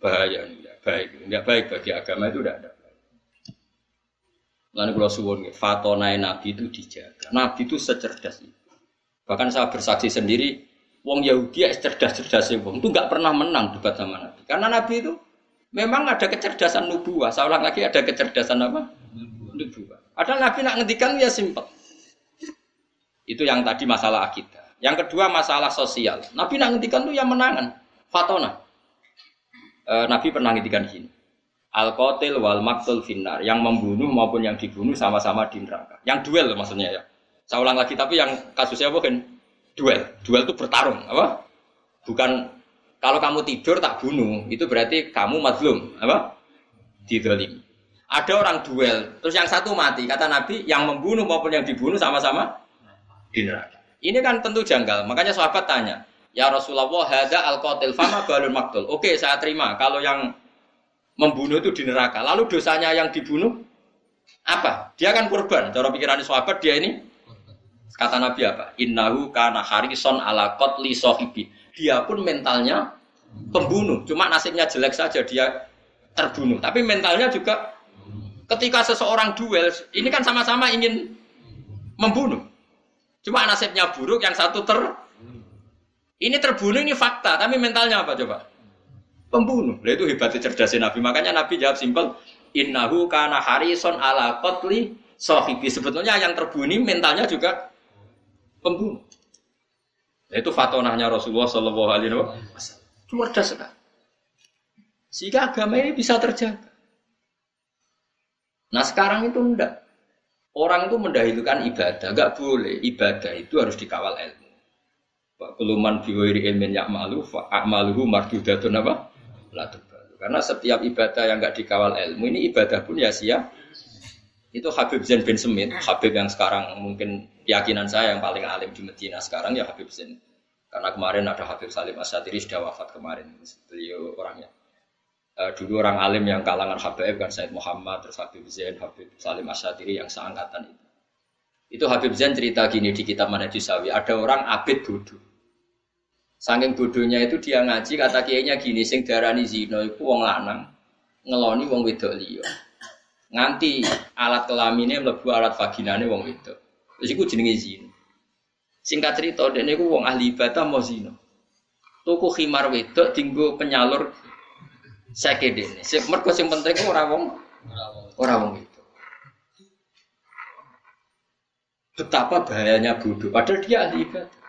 bahaya, tidak baik, tidak baik bagi agama itu tidak ada. Lalu kalau suwon, fatonai nabi itu dijaga. Nabi itu secerdas itu. Bahkan saya bersaksi sendiri, wong Yahudi ya cerdas-cerdas wong itu nggak pernah menang debat sama Nabi. Karena Nabi itu Memang ada kecerdasan nubuah. Saya ulang lagi ada kecerdasan apa? Nubuah. Ada nabi nak ngendikan ya simpel. Itu yang tadi masalah akidah. Yang kedua masalah sosial. Nabi nak ngendikan tuh yang menangan. Fatona. E, nabi pernah ngendikan gini. Al qatil wal maktul finnar. Yang membunuh maupun yang dibunuh sama-sama di neraka. Yang duel maksudnya ya. Saya ulang lagi tapi yang kasusnya bukan duel. Duel itu bertarung, apa? Bukan kalau kamu tidur tak bunuh, itu berarti kamu madlum, apa? Didolimi. Ada orang duel, terus yang satu mati. Kata Nabi, yang membunuh maupun yang dibunuh sama-sama di neraka. Ini kan tentu janggal. Makanya sahabat tanya, Ya Rasulullah, hada al qatil fama balun maktul. Oke, saya terima. Kalau yang membunuh itu di neraka. Lalu dosanya yang dibunuh apa? Dia kan korban. Cara pikiran sahabat dia ini kata Nabi apa? Innahu kana harison ala qatli sahibi dia pun mentalnya pembunuh. Cuma nasibnya jelek saja dia terbunuh. Tapi mentalnya juga ketika seseorang duel, ini kan sama-sama ingin membunuh. Cuma nasibnya buruk, yang satu ter ini terbunuh ini fakta, tapi mentalnya apa coba? Pembunuh. Nah, itu hebatnya cerdasnya Nabi. Makanya Nabi jawab simpel, innahu kana harison ala kotli sohibi. Sebetulnya yang terbunuh mentalnya juga pembunuh. Itu fatonahnya Rasulullah Shallallahu Alaihi Wasallam. Cerdas sekali. Sehingga agama ini bisa terjaga. Nah sekarang itu enggak. Orang itu mendahulukan ibadah, enggak boleh. Ibadah itu harus dikawal ilmu. Keluman biwiri ilmin ya'malu fa'amaluhu mardudatun apa? Karena setiap ibadah yang enggak dikawal ilmu ini ibadah pun ya sia. Itu Habib Zain bin Semit, Habib yang sekarang mungkin keyakinan saya yang paling alim di Medina sekarang ya Habib Zain. Karena kemarin ada Habib Salim Asyadiri sudah wafat kemarin, beliau orangnya. Uh, dulu orang alim yang kalangan Habib kan Said Muhammad, terus Habib Zain, Habib Salim Asyadiri yang seangkatan itu. Itu Habib Zain cerita gini di kitab Sawi, ada orang abid bodoh. Saking bodohnya itu dia ngaji kata kiainya gini, sing darani zino itu wong lanang, ngeloni wong wedok liya. Nganti alat kelaminnya mlebu alat vaginane wong wedok. Terus iku jenenge zina. Singkat cerita, dia niku wong ahli ibadah mau zina. Tuku khimar wedok tinggu penyalur sake dene. Sing mergo sing penting ora wong ora wong itu. Betapa bahayanya bodoh, padahal dia ahli ibadah.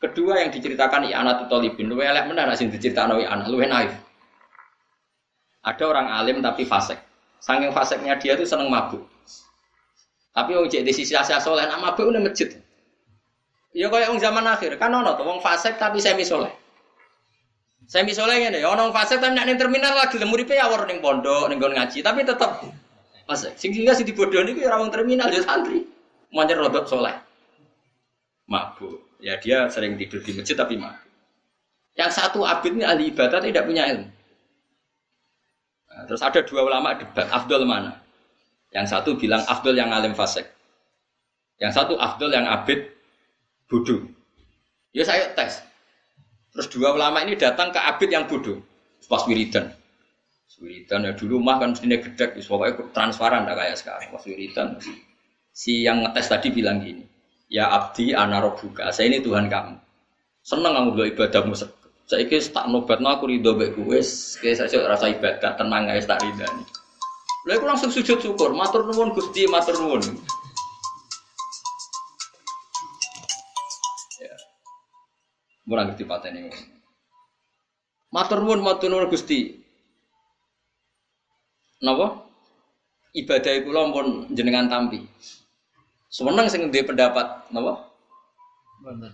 Kedua yang diceritakan anak Tutolibin, lu elek mana sing diceritakan anak lu naif. Ada orang alim tapi fasik. Saking fasiknya dia tuh seneng mabuk. Tapi wong cek di sisi asia soleh, nama mabuk udah masjid. Ya kayak wong zaman akhir, kan ono tuh wong fasik tapi semi soleh. Semi soleh ini, ono wong fasik tapi nak terminal lagi, lemuripe ya war ning pondok, ning ngaji, tapi tetap fasik. Sehingga si dibodoh ini orang terminal ya santri, mau rodok soleh. Mabuk, ya dia sering tidur di masjid tapi mabuk. Yang satu abid ini ahli ibadah tidak punya ilmu. Nah, terus ada dua ulama debat, Abdul mana? Yang satu bilang Abdul yang alim fasik. Yang satu Abdul yang abid bodoh. Ya saya tes. Terus dua ulama ini datang ke abid yang bodoh. Pas wiridan. Wiridan ya dulu mah kan mestinya gedek, pokoknya transparan kayak sekarang. Pas wiridan. Si yang ngetes tadi bilang gini, Ya abdi anarobuka, saya ini Tuhan kamu. Seneng kamu dua ibadahmu saya kira tak nobat aku ridho baik gue, kayak saya rasa ibadah tenang guys tak nih. Lalu aku langsung sujud syukur, matur nuwun Gusti, matur nuwun. Ya. Murah ngerti patene. Matur nuwun, matur nuwun Gusti. Napa? Ibadah kula pun jenengan tampi. Semeneng sing duwe pendapat napa?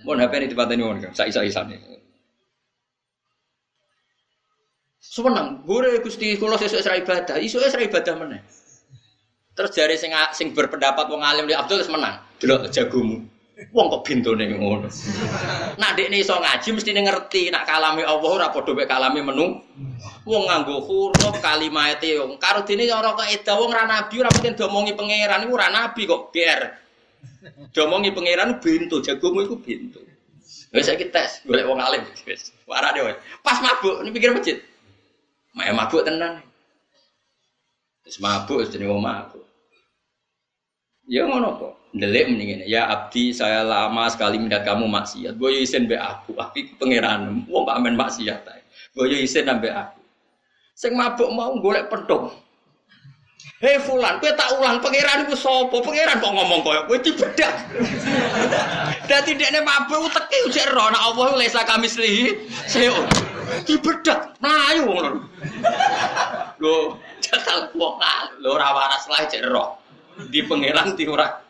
Mun HP ini dipateni wong, sak isa-isane. Seneng, gue gusti kalau sesuai serai ibadah, isu serai ibadah mana? Terus jari sing sing berpendapat wong alim di Abdul menang, dulu jagomu. Wong kok nih ngono. Nak dek nih so ngaji mesti ngerti nak kalami Allah ora padha mek kalami menu. Wong nganggo huruf kalimate wong karo dene ora kok eda wong ra nabi ora mungkin domongi pangeran iku ora nabi kok GR. Domongi pangeran bintu jagomu iku bintu. Wis saiki tes golek wong alim. Warane wae. Pas mabuk ini pikir masjid. Mak mabuk tenan. Wis mabuk jenenge wong mabuk. Ya ngono kok. Ndelik mendingin. Ya abdi saya lama sekali melihat kamu maksiat. Boyo isen be aku. Tapi pangeran wong pak amen maksiat ae. Boyo isen ambek aku. Sing mabuk mau golek pedong. Hei fulan, kowe tak ulang pangeran iku sapa? Pangeran kok ngomong koyo kowe dibedak. Dadi dekne mabuk teki ujek ro nek Allah lesa kami slihi. Seo. Dibedak mlayu wong lho. Lho, jatah wong lho ora waras lah cek ro. Di pangeran di ora.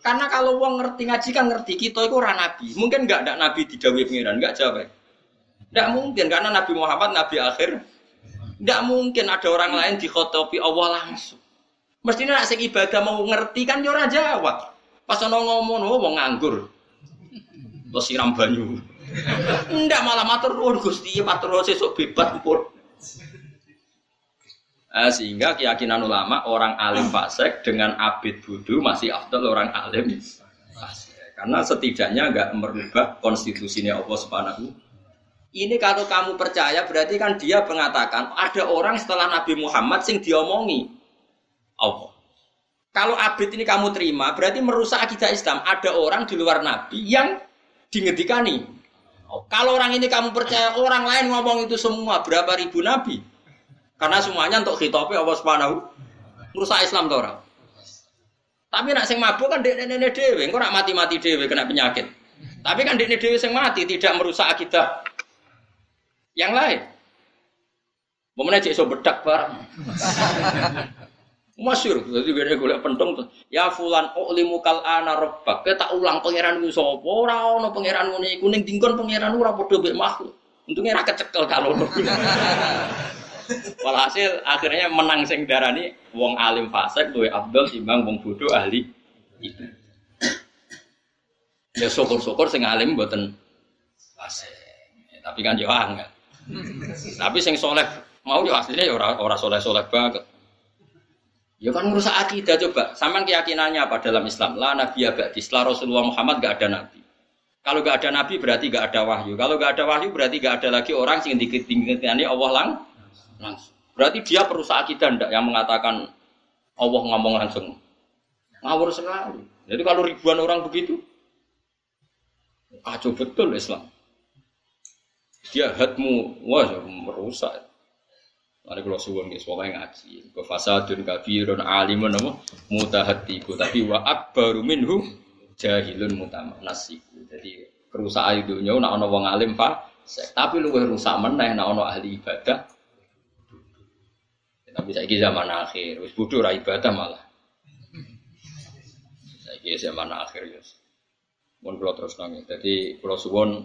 Karena kalau wong ngerti ngaji kan ngerti kita itu ora nabi. Mungkin enggak ada nabi didhawuhi pangeran, enggak jawab. Enggak mungkin karena Nabi Muhammad nabi akhir tidak mungkin ada orang lain dikhotopi Allah langsung. Mestinya nak sing ibadah mau ngerti kan yo ora jawab. Pas ono ngomong oh mau nganggur. Terus siram banyu. Ndak malah matur nuwun Gusti, matur nuwun sesuk bebas pun. Nah, sehingga keyakinan ulama orang alim fasik dengan abid budu masih afdal orang alim. Karena setidaknya nggak merubah konstitusinya Allah Subhanahu ini kalau kamu percaya berarti kan dia mengatakan ada orang setelah Nabi Muhammad sing diomongi Allah. Kalau abid ini kamu terima berarti merusak akidah Islam. Ada orang di luar Nabi yang dingedikani. Kalau orang ini kamu percaya orang lain ngomong itu semua berapa ribu Nabi? Karena semuanya untuk khitobnya Allah Subhanahu merusak Islam tuh orang. Tapi nak sing mabuk kan dek nenek dewe, engkau nak mati mati dewe kena penyakit. Tapi kan dek dewe sing mati tidak merusak akidah yang lain. Momennya cek so bedak barang. Masyur, jadi gue golek pentong tuh. Ya fulan limu kal ana rabbak. Kita ulang pangeran ku sapa? Ora ono pangeran ngene kuning tingkon pangeran ora padha mek makhluk. Untungnya ra kecekel kalau. Walhasil akhirnya menang sing darani wong alim fasik luwe abdul timbang wong bodoh ahli. Ya syukur-syukur sing alim mboten fasik. Tapi kan yo angel. Tapi sing soleh mau ya aslinya ya orang orang soleh soleh banget. Ya kan merusak akidah coba. Saman keyakinannya apa dalam Islam? La nabi abadi. Setelah Rasulullah Muhammad gak ada nabi. Kalau gak ada nabi berarti gak ada wahyu. Kalau gak ada wahyu berarti gak ada lagi orang yang diketinggiannya Allah lang langsung. Berarti dia perusak akidah ndak yang mengatakan Allah ngomong langsung. Ngawur sekali. Jadi kalau ribuan orang begitu, kacau betul Islam dia hatmu wah ya merusak Mari kalau suwon guys, pokoknya ngaji. Ke fasadun kafirun alimun nama mutahatiku. Tapi wa akbaru minhu jahilun mutamanasiku. Jadi kerusakan itu nyawa nak ono wong alim pak. Tapi lu rusak meneh nak ono ahli ibadah. Tapi saya zaman akhir, wis bodoh ra ibadah malah. Saya zaman akhir ya. Mun kula terus nangis. Jadi kula suwon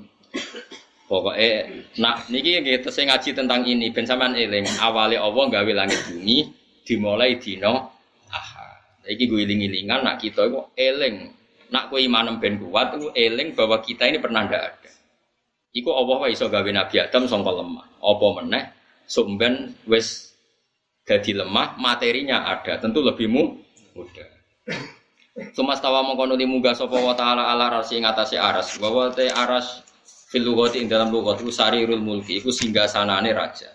Pokoknya, nak niki kita saya ngaji tentang ini, ben sampean eling. Awalnya Allah gawe langit bumi, dimulai dino aha. Iki gue iling-ilingan, nak kita itu eling. Nak kue iman ben kuat, itu eling bahwa kita ini pernah ndak ada. Iku Allah wa iso gawe Nabi Adam sangka lemah. Apa meneh sumben wis jadi lemah, materinya ada, tentu lebih mudah. Sumastawa mengkono munggah sapa wa taala ala rasi ngatasi aras. Bahwa te aras fil lughati ing dalam lughat itu sarirul mulki iku singgah sanane raja.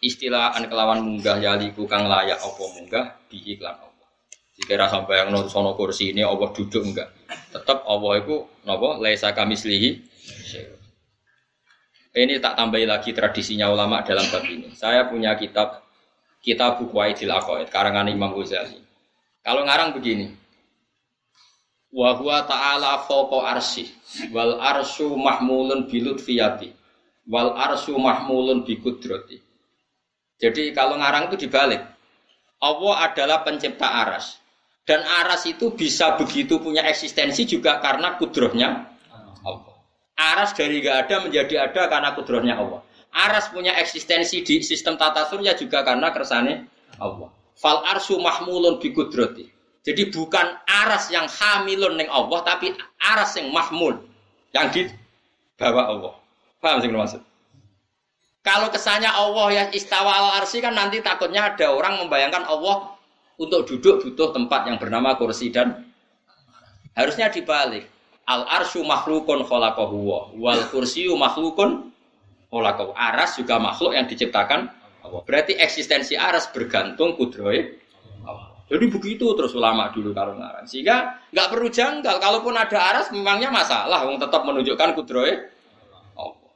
Istilah an kelawan munggah yaliku kang layak apa munggah? Bihi lan Allah. Jika rasa bayang nol sono kursi ini Allah duduk enggak tetap Allah itu nopo laisa kamislihi. Ini tak tambahi lagi tradisinya ulama dalam bab ini. Saya punya kitab kitab buku Aidil Aqaid karangan Imam Ghazali. Kalau ngarang begini wa huwa ta'ala fawqa arsy. Wal arsyu mahmulun bilut fiyati wal arsyu mahmulun bi kudrati jadi kalau ngarang itu dibalik. Allah adalah pencipta aras. Dan aras itu bisa begitu punya eksistensi juga karena kudrohnya Allah. Aras dari gak ada menjadi ada karena kudrohnya Allah. Aras punya eksistensi di sistem tata surya juga karena kersane Allah. Fal arsyu mahmulun bi kudrati jadi bukan aras yang hamilun neng Allah, tapi aras yang mahmul yang dibawa Allah. Paham sih maksud? Kalau kesannya Allah yang istawa al arsi kan nanti takutnya ada orang membayangkan Allah untuk duduk butuh tempat yang bernama kursi dan harusnya dibalik. Al arsyu makhlukun khalaqahu wal kursiyu makhlukun khalaqahu. Aras juga makhluk yang diciptakan Allah. Berarti eksistensi aras bergantung kudroy jadi begitu terus ulama dulu kalau ngarang. Sehingga nggak perlu janggal. Kalaupun ada aras, memangnya masalah. Wong tetap menunjukkan kudroy. Allah.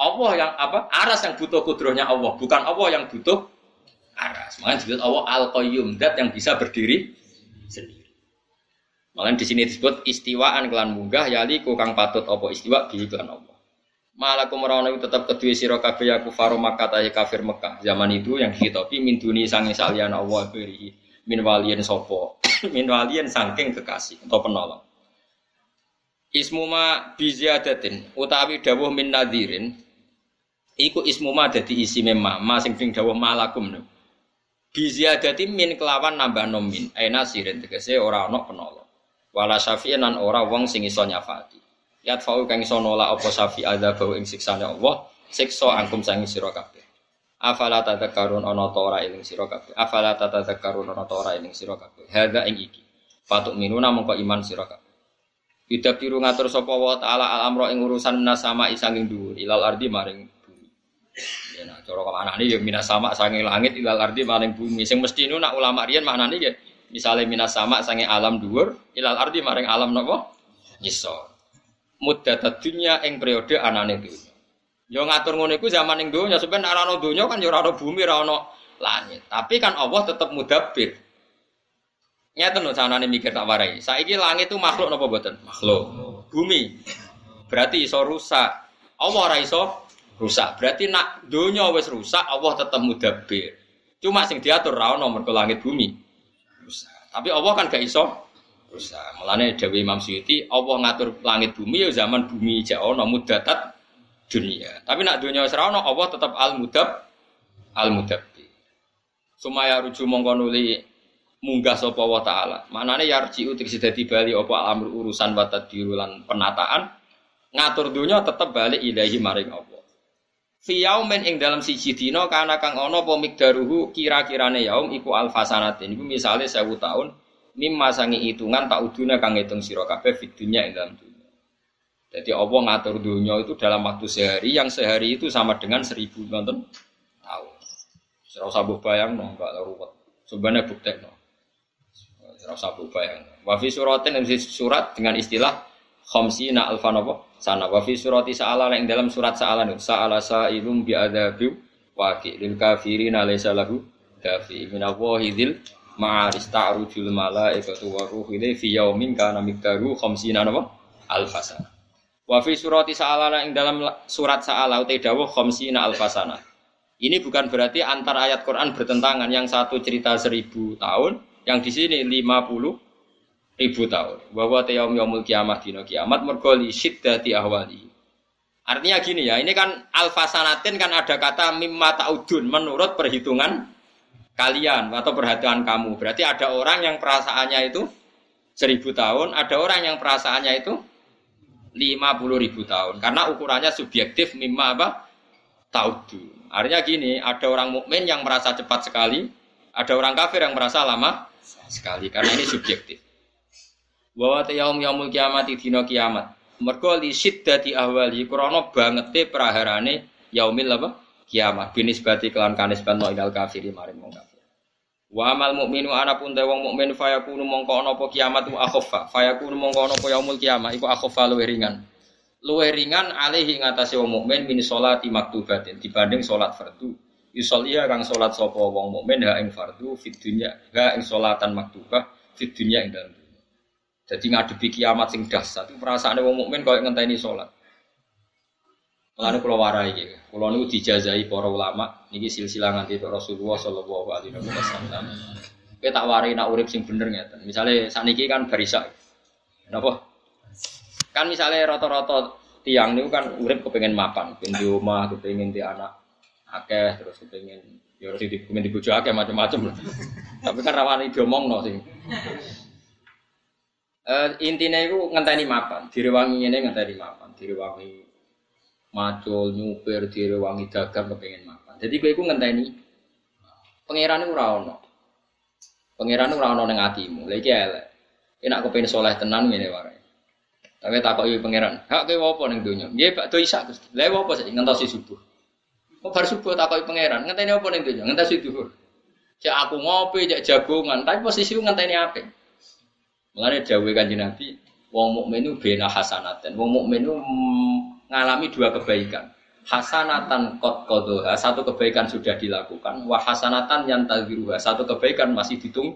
Allah yang apa? Aras yang butuh kudrohnya Allah, bukan Allah yang butuh aras. Makanya disebut Allah Al-Qayyum, dat yang bisa berdiri sendiri. Makanya di sini disebut istiwaan kelan munggah yali kang patut apa istiwa bi kelan Allah. Malakum merono tetap kedua sira kabeh ya kufaru kafir Mekah. Zaman itu yang dihitopi min duni sange salian Allah beri min sapa. min waliyen saking kekasih atau penolong. Ismuma biziadatin utawi dawuh min nadirin iku ismuma dadi isi memma ma sing dawuh malakum no. Biziadatin min kelawan nambah nomin aina sirin tegese ora ana penolong. Wala syafi'in ora wong sing iso nyafati. Yat fa'u kang iso nolak apa syafi ada bau ing siksane Allah siksa angkum sangi sira kabeh. Afala tadzakarun ana ta ora eling sira kabeh. Afala tadzakarun ana ta ora eling sira kabeh. Hadza ing iki. Patuk minuna mongko iman sira kabeh. Yuda biru ngatur sapa wa taala al amro ing urusan minas sama isanging dhuwur ilal ardi maring bumi. Ya nah cara ke mana nih ya minas sama sanging langit ilal ardi maring bumi. Sing mesti nu nak ulama riyen maknane ya misalnya minas sama sanging alam dhuwur ilal ardi maring alam napa? Ngisor. Muddat dunya ing periode anane dunya. Ya ngatur ngono iku zaman ing donya, sampeyan ora ana donya kan ya ora ana bumi, ora ana langit. Tapi kan Allah tetap mudabbir. Nyata no sanane mikir tak warai. Saiki langit itu makhluk napa mboten? Makhluk. Bumi. Berarti iso rusak. Allah ora iso rusak. Berarti nak donya wis rusak, Allah tetap mudabbir. Cuma sing diatur ra ono mergo langit bumi rusak. Tapi Allah kan gak iso rusak. Mulane Dewi Imam Suyuti, Allah ngatur langit bumi ya zaman bumi jek ono mudatat dunia. Tapi nak dunia wis ra ono, Allah tetap al mudab al mudabbir. Sumaya ruju mongko nuli munggah sapa wa taala. Manane yarji utik dadi bali apa amr urusan wa tadbiru penataan ngatur dunya tetep balik ilahi maring Allah. Fi yaumin ing dalam siji dina kana kang ana apa migdaruhu kira-kirane yaum iku alfasanatin. Iku misale 1000 tahun mimma sangi hitungan tak uduna kang ngitung sira kabeh fid dunya ing dalam dunya. Jadi Allah ngatur dunia itu dalam waktu sehari yang sehari itu sama dengan seribu nonton tahun. Serau sabuh bayang no, enggak ruwet. Sebenarnya bukti no. Ora usah bayang. Wa fi suratin surat dengan istilah khamsina alfan apa? Sana wa fi surati sa'ala yang dalam surat sa'ala nih. Sa'ala sa'ilum bi adzabi waqi lil kafirina laysa lahu dafi min awahidil ma'aris ta'rujul malaikatu wa ruhu fi yaumin kana miqdaru khamsina? Alfasana. Wa fi surati sa'ala yang dalam surat sa'ala utai dawuh khamsina alfasana. Ini bukan berarti antar ayat Quran bertentangan. Yang satu cerita seribu tahun, yang di sini 50 ribu tahun. Bahwa yaum yaumul kiamat dino kiamat mergoli syiddati ahwali. Artinya gini ya, ini kan alfasanatin kan ada kata mimma ta'udun menurut perhitungan kalian atau perhatian kamu. Berarti ada orang yang perasaannya itu seribu tahun, ada orang yang perasaannya itu lima puluh ribu tahun. Karena ukurannya subjektif mimma apa? Taudun. Artinya gini, ada orang mukmin yang merasa cepat sekali, ada orang kafir yang merasa lama sekali karena ini subjektif. Bahwa yaum yaumul kiamat dino kiamat. Mergo li siddati ahwali krana bangete praharane yaumil apa? Kiamat binisbati kelan kanisban ilal kafiri maring wong kafir. Wa amal mukminu ana pun wong mukmin fayakunu mongko ana apa kiamat wa akhaffa. Fayakunu mongko ana apa yaumul kiamat iku akhaffa luwih ringan. Luwih ringan alaihi ngatasi wong mukmin min sholati maktubatin dibanding salat fardu Yusolia kang solat sopo wong mukmin ha ing fardu fid dunya ha ing solatan maktubah fid dunya ing dalam dunya. Jadi ngadepi kiamat sing dahsyat itu perasaane wong mukmin koyo ngenteni salat. Mulane kula warai iki. Kula niku dijazahi para ulama niki silsilah nganti Rasulullah sallallahu alaihi wasallam. Kowe tak warai nak urip sing bener ngeten. Misale saniki kan barisa. Napa? Kan misalnya rata-rata tiang niku kan urip kepengen mapan, kepengen di rumah, kepengen di anak akeh terus kepengen ya harus kepengen dibujuk akeh macam-macam tapi kan rawan diomong no sih uh, intinya itu ngenteni mapan direwangi ini ngenteni mapan direwangi macul nyupir direwangi dagang kepengen mapan jadi gue itu ngenteni pangeran itu rawon pangeran itu rawon neng hatimu lagi elek. Enak kepengen soleh tenan ini warai tapi tak kok pangeran hak gue apa neng dunia dia pak tuh isak terus lewat apa sih ngentosi subuh. Kok bar subuh? takoki pangeran, ngenteni apa ning donya? Ngenteni dhuwur. Cek aku ngopi, cek jagongan, tapi posisi ngenteni apa? Mulane dawuhe Kanjeng Nabi, wong mukmin itu bena hasanaten. Wong mukmin ngalami dua kebaikan. hasanatan kot kodoha satu kebaikan sudah dilakukan wah hasanatan yang tadiruha satu kebaikan masih ditung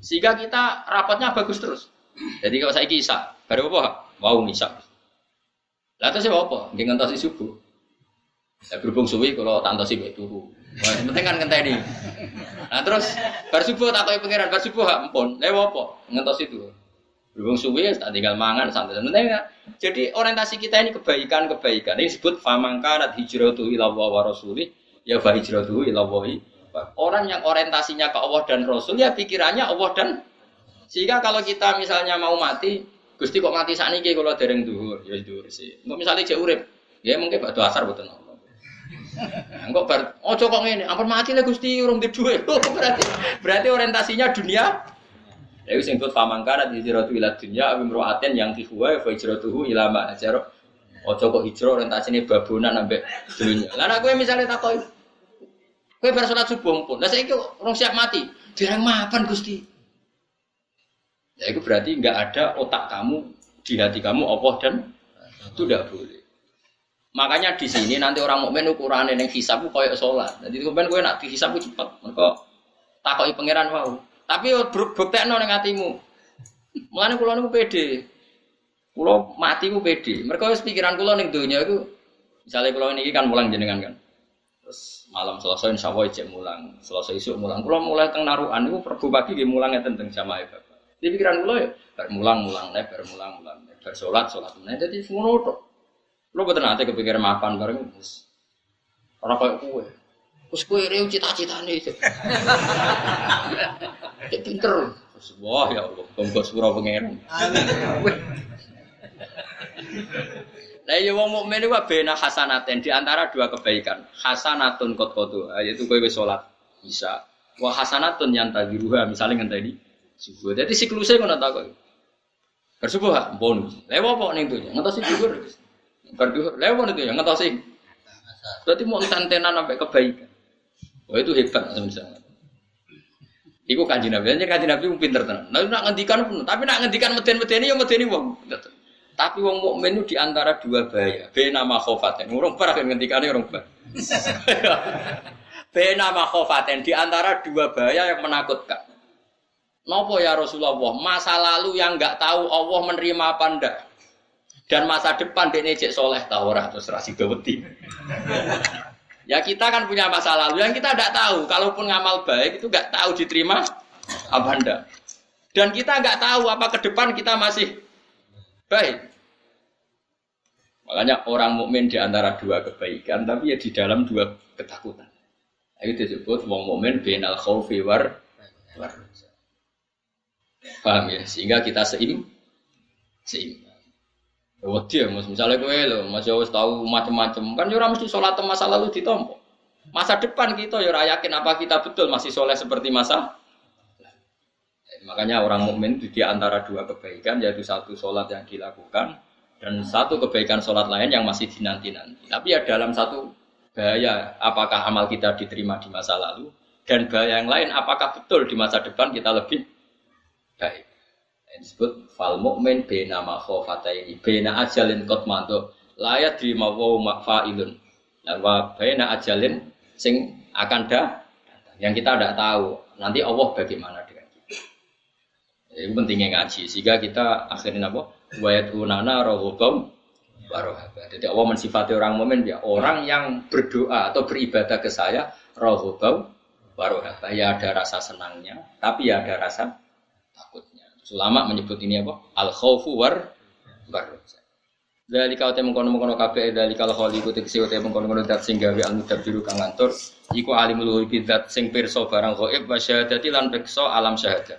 sehingga kita rapatnya bagus terus jadi kalau saya kisah baru apa wow nisa lah terus apa dia ngantosi subuh ya berhubung suwi kalau tantosi baik turu penting kan ngenteni. Nah terus bar subuh tak koyo pangeran bar subuh hak empun. Lha apa? Ngentos itu. Berhubung suwi tak tinggal mangan santai. Ya. Jadi orientasi kita ini kebaikan-kebaikan. Ini disebut famangkanat hijratu ila wa rasuli ya fa hijratu ila Orang yang orientasinya ke Allah dan Rasul ya pikirannya Allah dan sehingga kalau kita misalnya mau mati, Gusti kok mati saat ini kalau dereng duhur, ya duhur sih. Enggak misalnya cek urip, ya mungkin batu asar betul. Enggak bar, oh kok ngene, ampun mati lah Gusti urung di duit. berarti berarti orientasinya dunia. Ya wis ingkut pamangkana hijratu ila dunya abi mru'atin yang tihuwa fa hijratuhu ila ma ajaro. Ojo kok hijrah orientasine babonan ambek dunia. Lah kowe misale takoki kowe bar salat subuh pun. Lah saiki urung siap mati. Dereng mapan Gusti. Ya itu berarti enggak ada otak kamu di hati kamu Allah dan itu tidak boleh. Makanya di sini nanti orang mukmin ukurannya yang hisab koyok sholat. Jadi kemudian gue nak dihisab cepat. Mereka takoki pangeran mau. Tapi bukti nol yang hatimu. Mulane kulo niku pede. Kulo mati ku pede. Mereka wis pikiran kulo ning donya iku misalnya kulo ini kan mulang jenengan kan. Terus malam selesai insya Allah cek mulang. Selesai isu mulang. Kulo mulai teng naruhan niku perbu pagi nggih tentang jamaah bapak. Di pikiran kulo ya bar mulang mulang nek bar mulang mulang bar sholat sholat. Nah jadi ngono tok. Lo betul nanti kepikiran makan bareng mus. Orang kayak kue. Terus kue rew cita-cita nih. Kayak pinter. Wah ya Allah, bongkok surau pangeran. Nah, ya wong mukmin itu bena hasanaten di antara dua kebaikan. Hasanatun kot kotu, yaitu kowe wis salat bisa. Wah hasanatun yang ruha misalnya ngenteni subuh. Jadi siklusnya ngono tak kok. Bersubuh bonus. Lewo apa ning tuh? Juga. Berduhur, lewat itu ya sih. Berarti mau antenan sampai kebaikan. Oh itu hebat misalnya. Iku kanji nabi, aja kanji nabi pinter tenan. Nah, nak ngendikan pun, tapi nak ngendikan meden-medeni ya medeni wong. Tapi wong mukmin itu di antara dua bahaya. Be nama khofaten. Urung parah kan ngendikane urung parah. Khofaten di antara dua bahaya yang menakutkan. Nopo ya Rasulullah, masa lalu yang nggak tahu Allah menerima apa ndak? dan masa depan dia cek soleh tahu orang terus rasi gawati. Ya kita kan punya masa lalu yang kita tidak tahu. Kalaupun ngamal baik itu nggak tahu diterima apa anda. Dan kita nggak tahu apa ke depan kita masih baik. Makanya orang mukmin di antara dua kebaikan, tapi ya di dalam dua ketakutan. Itu disebut wong mukmin benal khaufi war war. Paham ya? Sehingga kita seim seim. Ya wedi ya, Mas. Misalnya kowe lho, Mas wis tahu macam-macam. Kan yo ora mesti salat masa lalu ditompo. Masa depan kita yo ora yakin apa kita betul masih soleh seperti masa Makanya orang mukmin itu di antara dua kebaikan yaitu satu sholat yang dilakukan dan satu kebaikan sholat lain yang masih dinanti-nanti. Tapi ya dalam satu bahaya apakah amal kita diterima di masa lalu dan bahaya yang lain apakah betul di masa depan kita lebih baik disebut fal mukmin bena ma ini. Bena ajalin kot manto layat di mawu makfailun. Dan wa bena ajalin sing akan dah yang kita tidak tahu. Nanti Allah bagaimana dengan kita. Itu pentingnya ngaji. Sehingga kita akhirnya apa? Wayat unana rohubam warohaba jadi Allah mensifati orang mukmin ya orang yang berdoa atau beribadah ke saya rohubam warohaba ya ada rasa senangnya tapi ya ada rasa takutnya Ulama menyebut ini apa? Al khawfu war war. Dari kau temu kono kono kafe dari kalau kholi ku tegese temu kono kono dat sing gawe al biru kang ngantor iku alimul ghaibi dat sing pirsa barang ghaib wa syahadati lan pirsa alam syahadat.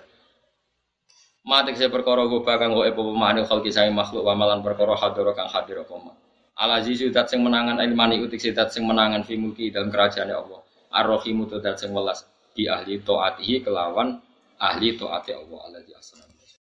Ma tegese perkara go bakang ghaib apa mane khalqi sang makhluk wa malan perkara hadir kang hadir apa ma. Al azizu dat sing menangan ilmani utik dat sing menangan fi mulki dalam kerajaan Allah. Ar-Rahimu dat sing welas di ahli taatihi kelawan ahli taati Allah alladzi asna.